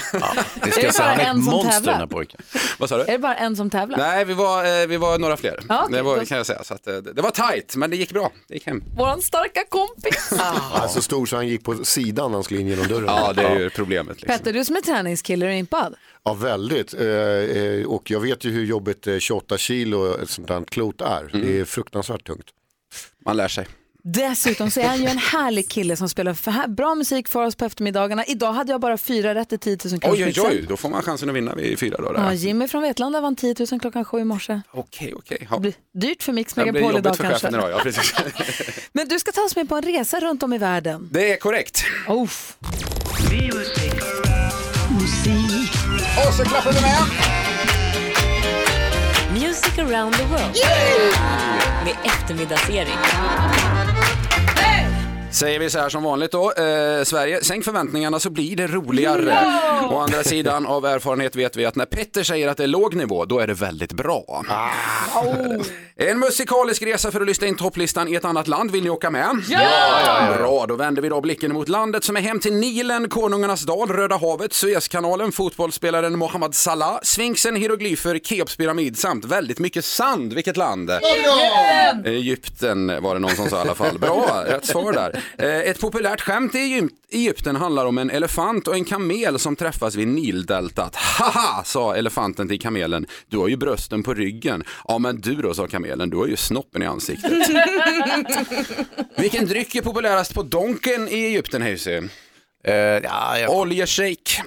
Det ska Är det säga, bara han är ett en som monster, tävlar? den här pojken. Vad sa du? Är det bara en som tävlar? Nej, vi var, eh, vi var några fler. Ja, okej, det var, kan jag säga. Så att, eh, det det var tajt, men det gick bra. Det gick hem. Våran starka kompis. Alltså stor så han gick på sidan när han skulle in genom dörren. Ja, det är ju problemet. Liksom. Petter, du som är träningskille, är impad? Ja, väldigt. Eh, eh, och jag vet ju hur jobbigt eh, 28 kilo ett sånt här klot är. Det är fruktansvärt tungt. Man lär sig. Dessutom så är han ju en härlig kille som spelar för här, bra musik för oss på eftermiddagarna. Idag hade jag bara fyra rätt i 10 000 kronors Oj, oj, oj, då får man chansen att vinna vid fyra dagar. Ja, Jimmy från Vetlanda vann 10 000 klockan sju i morse. Okej, okej. Ja. blir dyrt för Mix Det Megapol idag för kanske. idag, ja precis. Men du ska ta oss med på en resa runt om i världen. Det är korrekt. Oh. Och så klappar vi med. Music around the world. Med eftermiddags-Erik. Säger vi så här som vanligt då, eh, Sverige, sänk förväntningarna så blir det roligare. Å andra sidan av erfarenhet vet vi att när Petter säger att det är låg nivå, då är det väldigt bra. En musikalisk resa för att lyssna in topplistan i ett annat land, vill ni åka med? Ja! Bra, då vänder vi då blicken mot landet som är hem till Nilen, Konungarnas dal, Röda havet, Suezkanalen, fotbollsspelaren Mohamed Salah, Sfinxen, hieroglyfer, Keops pyramid samt väldigt mycket sand. Vilket land? Egypten! Egypten var det någon som sa i alla fall. Bra, rätt svar där. Eh, Ett populärt skämt i Egyp- Egypten handlar om en elefant och en kamel som träffas vid Nildeltat. Haha, sa elefanten till kamelen. Du har ju brösten på ryggen. Ja, men du då, sa kamelen. Du har ju snoppen i ansiktet. Vilken dryck är populärast på Donken i Egypten, Hayesy? Eh, ja, jag... Oljeshejk.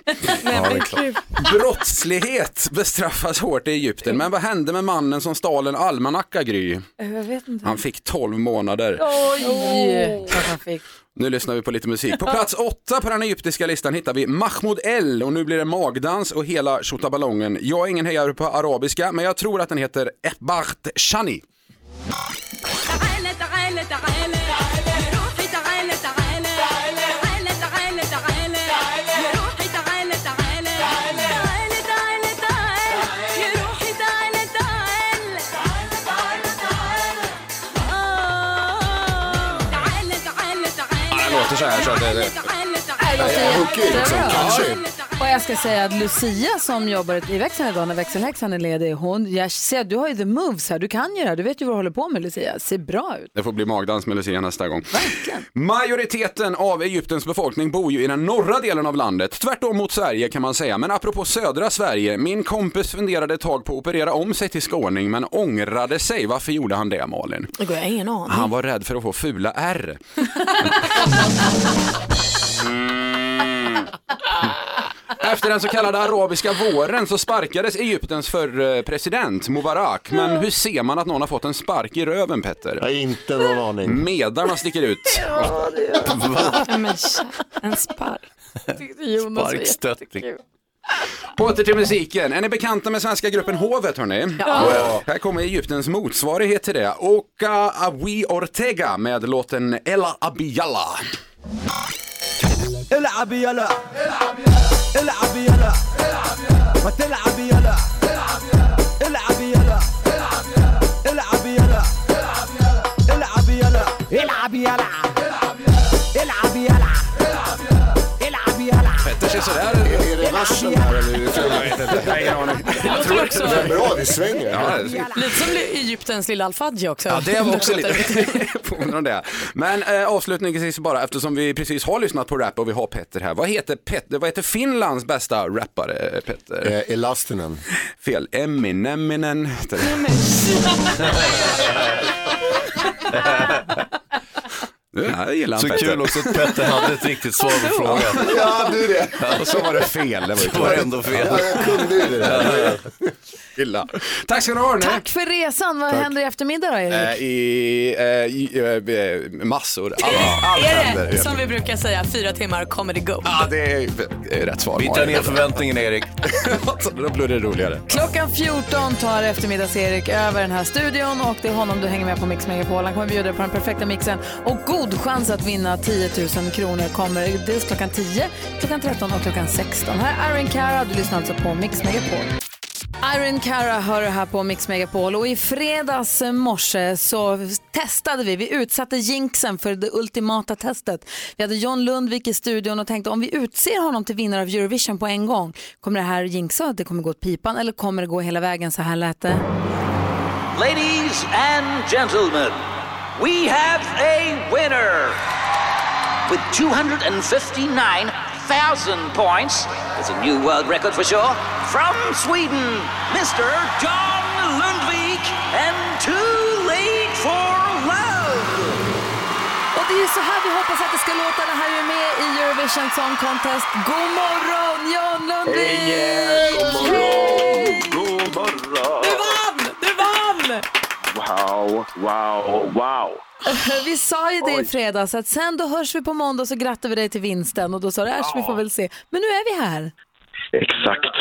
Brottslighet bestraffas hårt i Egypten. Men vad hände med mannen som stal en almanacka, Gry? Jag vet inte. Han fick 12 månader. Oj! Vad han fick. Nu lyssnar vi på lite musik. På plats åtta på den egyptiska listan hittar vi Mahmoud El och nu blir det magdans och hela tjottaballongen. Jag är ingen hejare på arabiska men jag tror att den heter Ebart Shani. Så här så att det... Det låter Ja, okej, liksom, kanske. Jag ska säga att Lucia som jobbar i växeln idag när växelhäxan är ledig, hon, jag ser du har ju the moves här, du kan ju det här, du vet ju vad du håller på med Lucia, ser bra ut. Det får bli magdans med Lucia nästa gång. Majoriteten av Egyptens befolkning bor ju i den norra delen av landet, tvärtom mot Sverige kan man säga. Men apropå södra Sverige, min kompis funderade ett tag på att operera om sig till skåning men ångrade sig. Varför gjorde han det Malin? Jag har ingen aning. Han var rädd för att få fula R. Efter den så kallade arabiska våren så sparkades Egyptens förre president Mubarak. Men hur ser man att någon har fått en spark i röven Petter? Jag har inte någon aning. Medarna sticker ut. Men, en spark. Jonas var Sparkstötting. Åter till musiken. Är ni bekanta med svenska gruppen Hovet hörni? Ja. Här kommer Egyptens motsvarighet till det. Oka Awi Ortega med låten Ella Abiyalla. العب يلا. العب يلا. ما تلعب يلا. العب يلا. العب يلا. العب يلا. العب يلا. العب يلا. العب sig sådär. Är, det versen här eller är det fjället? Jag har ingen aning. Jag tror också... Det är bra, det svänger. Ja, det lite som Egyptens lilla al-Fadji också. Ja, det var också lite påminner om det. Men eh, avslutningsvis bara, eftersom vi precis har lyssnat på rap och vi har Petter här. Vad heter, Petter, vad heter Finlands bästa rappare, eh, Petter? Eh, Elastinen. Fel. Emineminen. Ja, jag Så Petter. kul också att Petter hade ett riktigt svar på frågan. Ja, du det. Och så var det fel. Det var, ju Det var ändå fel. Ja, jag kunde ju det där. Illa. Tack ska ni ha. Tack för resan, vad Tack. händer i eftermiddag då Erik? Eh, I, eh, i eh, massor. Allt, allt Är händer. det, som vi brukar säga, fyra timmar comedy gold? Ja, det är, är rätt svar. Vi tar ner förväntningen Erik. Då blir det roligare. Klockan 14 tar eftermiddags-Erik över den här studion och det är honom du hänger med på Mix Megapol. Han kommer bjuda dig på den perfekta mixen och god chans att vinna 10 000 kronor kommer dels klockan 10, klockan 13 och klockan 16. Här är Aaron Cara, du lyssnar alltså på Mix Megapol. Iron Cara hör här på Mix Megapol och i fredags morse så testade vi, vi utsatte jinxen för det ultimata testet. Vi hade John Lundvik i studion och tänkte om vi utser honom till vinnare av Eurovision på en gång, kommer det här jinxa att det kommer gå åt pipan eller kommer det gå hela vägen? Så här lät det. Ladies and gentlemen, we have a winner with 259 259,000 points. It's a new world record for sure. From Sweden, Mr. John Lundvik and Too Late for Love. Och det är så här vi hoppas att det ska låta. Det här är med i Eurovision Song Contest. God morgon John Lundvik! Hej! God morgon! Du vann! Du vann! Wow, wow, wow. Vi sa ju det i fredags att sen då hörs vi på måndag så grattar vi dig till vinsten och då sa du äsch vi får väl se. Men nu är vi här. Exakt.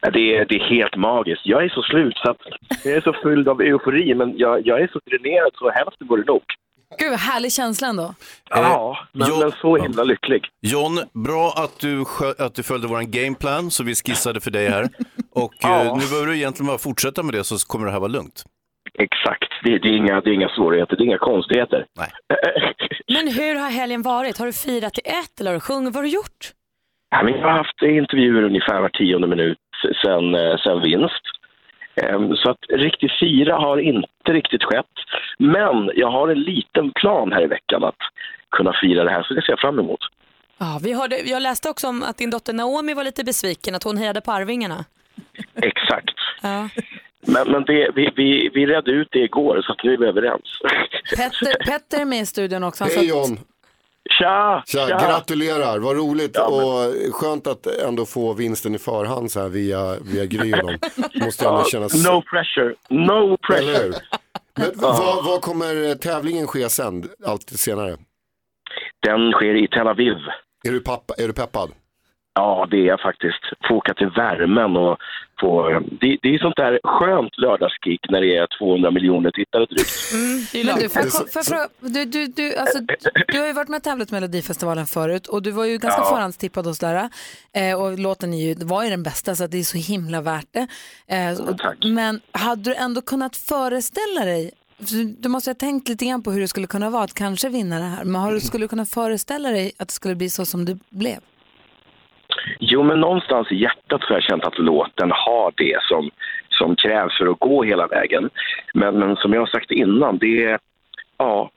Ja, Det är, det är helt magiskt. Jag är så slutsatt. Jag är så fylld av eufori, men jag, jag är så dränerad så hemskt det vore nog. Gud vad härlig känsla ändå. Ja, men, men så himla lycklig. John, bra att du, att du följde vår gameplan så vi skissade för dig här. Och Ja. eh, nu behöver du egentligen bara fortsätta med det så kommer det här vara lugnt. Exakt. Det, det, är inga, det är inga svårigheter, det är inga konstigheter. Nej. Men hur har helgen varit? Har du firat till ett eller har du sjungit? Vad har du gjort? Ja, men jag har haft intervjuer ungefär var tionde minut sen, eh, sen vinst. Ehm, Så att riktigt fira har inte riktigt skett. Men jag har en liten plan här i veckan att kunna fira det här, så det ser jag fram emot. Ja, vi hörde, jag läste också om att din dotter Naomi var lite besviken, att hon hejade på Arvingarna. Exakt. Ja. Men, men det, vi, vi, vi redde ut det igår, så att nu är vi överens. Petter, Petter är med i studion också. Hej, John. Tja! Tja, Tja. gratulerar, vad roligt och skönt att ändå få vinsten i förhand så här via, via Gry och dem. Måste ändå Ja, kännas... No pressure, no pressure. Men vad, vad kommer eh, tävlingen ske sen, allt senare? Den sker i Tel Aviv. Är du, pappa, är du peppad? Ja, det är jag faktiskt. Få åka till värmen och få... Det, det är sånt där skönt lördagskick när det är 200 miljoner tittare drygt. Men du, får jag, får jag fråga, du, du, du, alltså, du har ju varit med och tävlat med Melodifestivalen förut och du var ju ganska Ja. förhandstippad hos där. Eh, och låten ju, var ju den bästa så det är så himla värt det. Eh, och, men hade du ändå kunnat föreställa dig du måste ha tänkt lite grann på hur det skulle kunna vara att kanske vinna det här. Men har du, skulle du kunna föreställa dig att det skulle bli så som det blev? Jo, men någonstans i hjärtat så har jag känt att låten har det som, som krävs för att gå hela vägen. Men, men som jag har sagt innan, det är... Ja,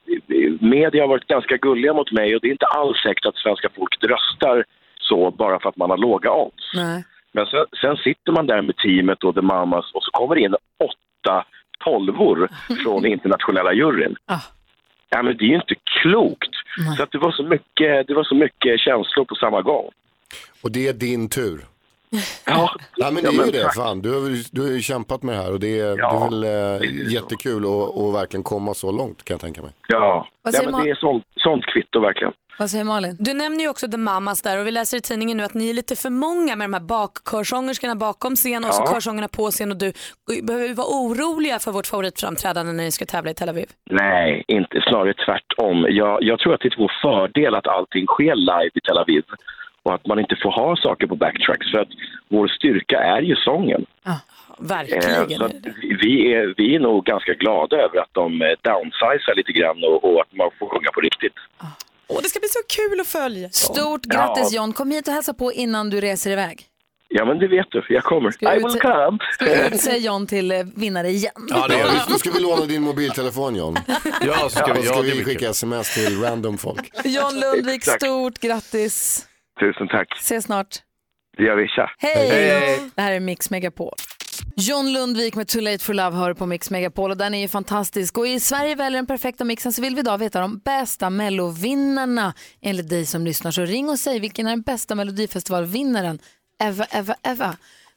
media har varit ganska gulliga mot mig och det är inte alls säkert att svenska folket röstar så bara för att man har låga odds. Nej. Men sen, sen sitter man där med teamet och The Mamas och så kommer det in åtta tolvor från internationella juryn. Ja, men det är ju inte klokt. Så att det, var så mycket, det var så mycket känslor på samma gång. Och det är din tur. Ja, Nej, men det Ja, är ju men det. tack. Fan, du, har, ju- du har ju kämpat med det här och det är, det är väl eh, jättekul att att verkligen komma så långt kan jag tänka mig. Ja, Vad ja säger men det är sånt, sånt kvitto verkligen. Vad säger Malin? Du nämner ju också The Mamas där och vi läser i tidningen nu att ni är lite för många med de här bakkörsångerskorna bakom scen och så Ja. körsångerna på scen och du. Behöver vi vara oroliga för vårt favoritframträdande när ni ska tävla i Tel Aviv? Nej, inte snarare tvärtom. Jag, jag tror att det är vår fördel att allting sker live i Tel Aviv och att man inte får ha saker på backtracks för att vår styrka är ju sången. Verkligen. Eh, så vi- är, vi är nog ganska glada över att de eh, downsizar lite grann och, och att man får sjunga på riktigt. Åh, det ska bli så kul att följa. Stort Ja. grattis John, kom hit och hälsa på innan du reser iväg. Ja, men det vet du. Jag kommer. Ska I will utse- come. Ska utse John till eh, vinnare igen? Ja, Då ska vi låna din mobiltelefon John. Ja, så ska vi- ska ja, det vi skicka sms till random folk. John Lundvik, Exakt. stort grattis. Tusen tack. Ses snart. Det gör vi. Tja. Hej! Det här är Mix Megapol. John Lundvik med Too Late for Love hör på Mix Megapol och den är ju fantastisk. Och i Sverige väljer den perfekta mixen så vill vi idag veta de bästa mellovinnarna enligt dig som lyssnar. Så ring och säg vilken är den bästa melodifestivalvinnaren ever, ever, ever.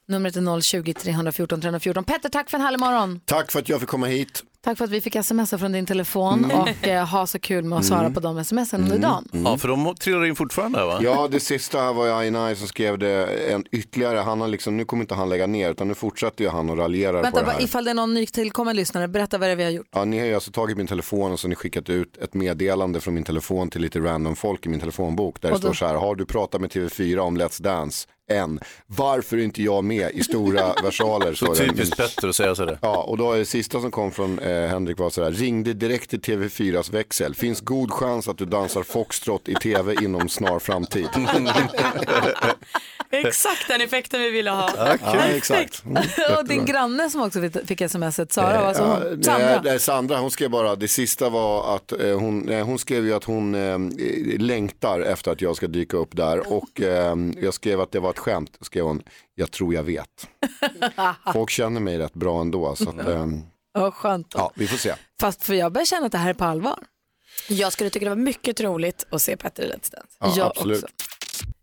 Numret är 020-314 314. Petter, tack för en härlig morgon. Tack för att jag fick komma hit. Tack för att vi fick smsa från din telefon Mm. och eh, ha så kul med att svara Mm. på de smsen under dagen. Ja, för de trillar in fortfarande va? Ja, det sista här var ju Ainai som skrev det en ytterligare. Han har liksom, nu kommer inte han lägga ner utan nu fortsätter ju han och raljerar Vänta, på det här. ifall det är någon nytillkommen lyssnare, berätta vad det är vi har gjort. Ja, ni har ju alltså tagit min telefon och så har ni skickat ut ett meddelande från min telefon till lite random folk i min telefonbok. Där det står så här, har du pratat med TV4 om Let's Dance? Än. Varför är inte jag med i stora versaler? Så typiskt Petter att säga sådär. Ja, och då är det sista som kom från eh, Henrik var så här, ringde direkt till TV4s växel. Finns god chans att du dansar foxtrot i TV inom snar framtid. Exakt den effekten vi ville ha. Ja, exakt. Mm, och din granne som också fick- smset, Sara, Eh, alltså ja, hon, nej, Sandra. nej, Sandra, hon skrev bara, det sista var att eh, hon, nej, hon skrev ju att hon eh, längtar efter att jag ska dyka upp där och eh, jag skrev att det var ett skämt, skrev hon, jag tror jag vet. Folk känner mig rätt bra ändå så att, eh, Vad skönt. ja, vi får se. Fast för jag börjar känna att det här är på allvar. Jag skulle tycka det var mycket roligt att se Petter i Let's Dance. Ja, Jag absolut. också.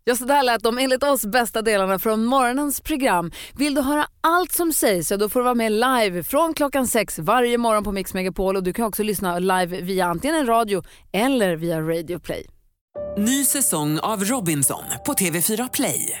Ja, så där lät de enligt oss bästa delarna från morgonens program. Vill du höra allt som sägs så då får du vara med live från klockan sex varje morgon på Mix Megapol och du kan också lyssna live via antingen en radio eller via Radio Play. Ny säsong av Robinson på TV4 Play.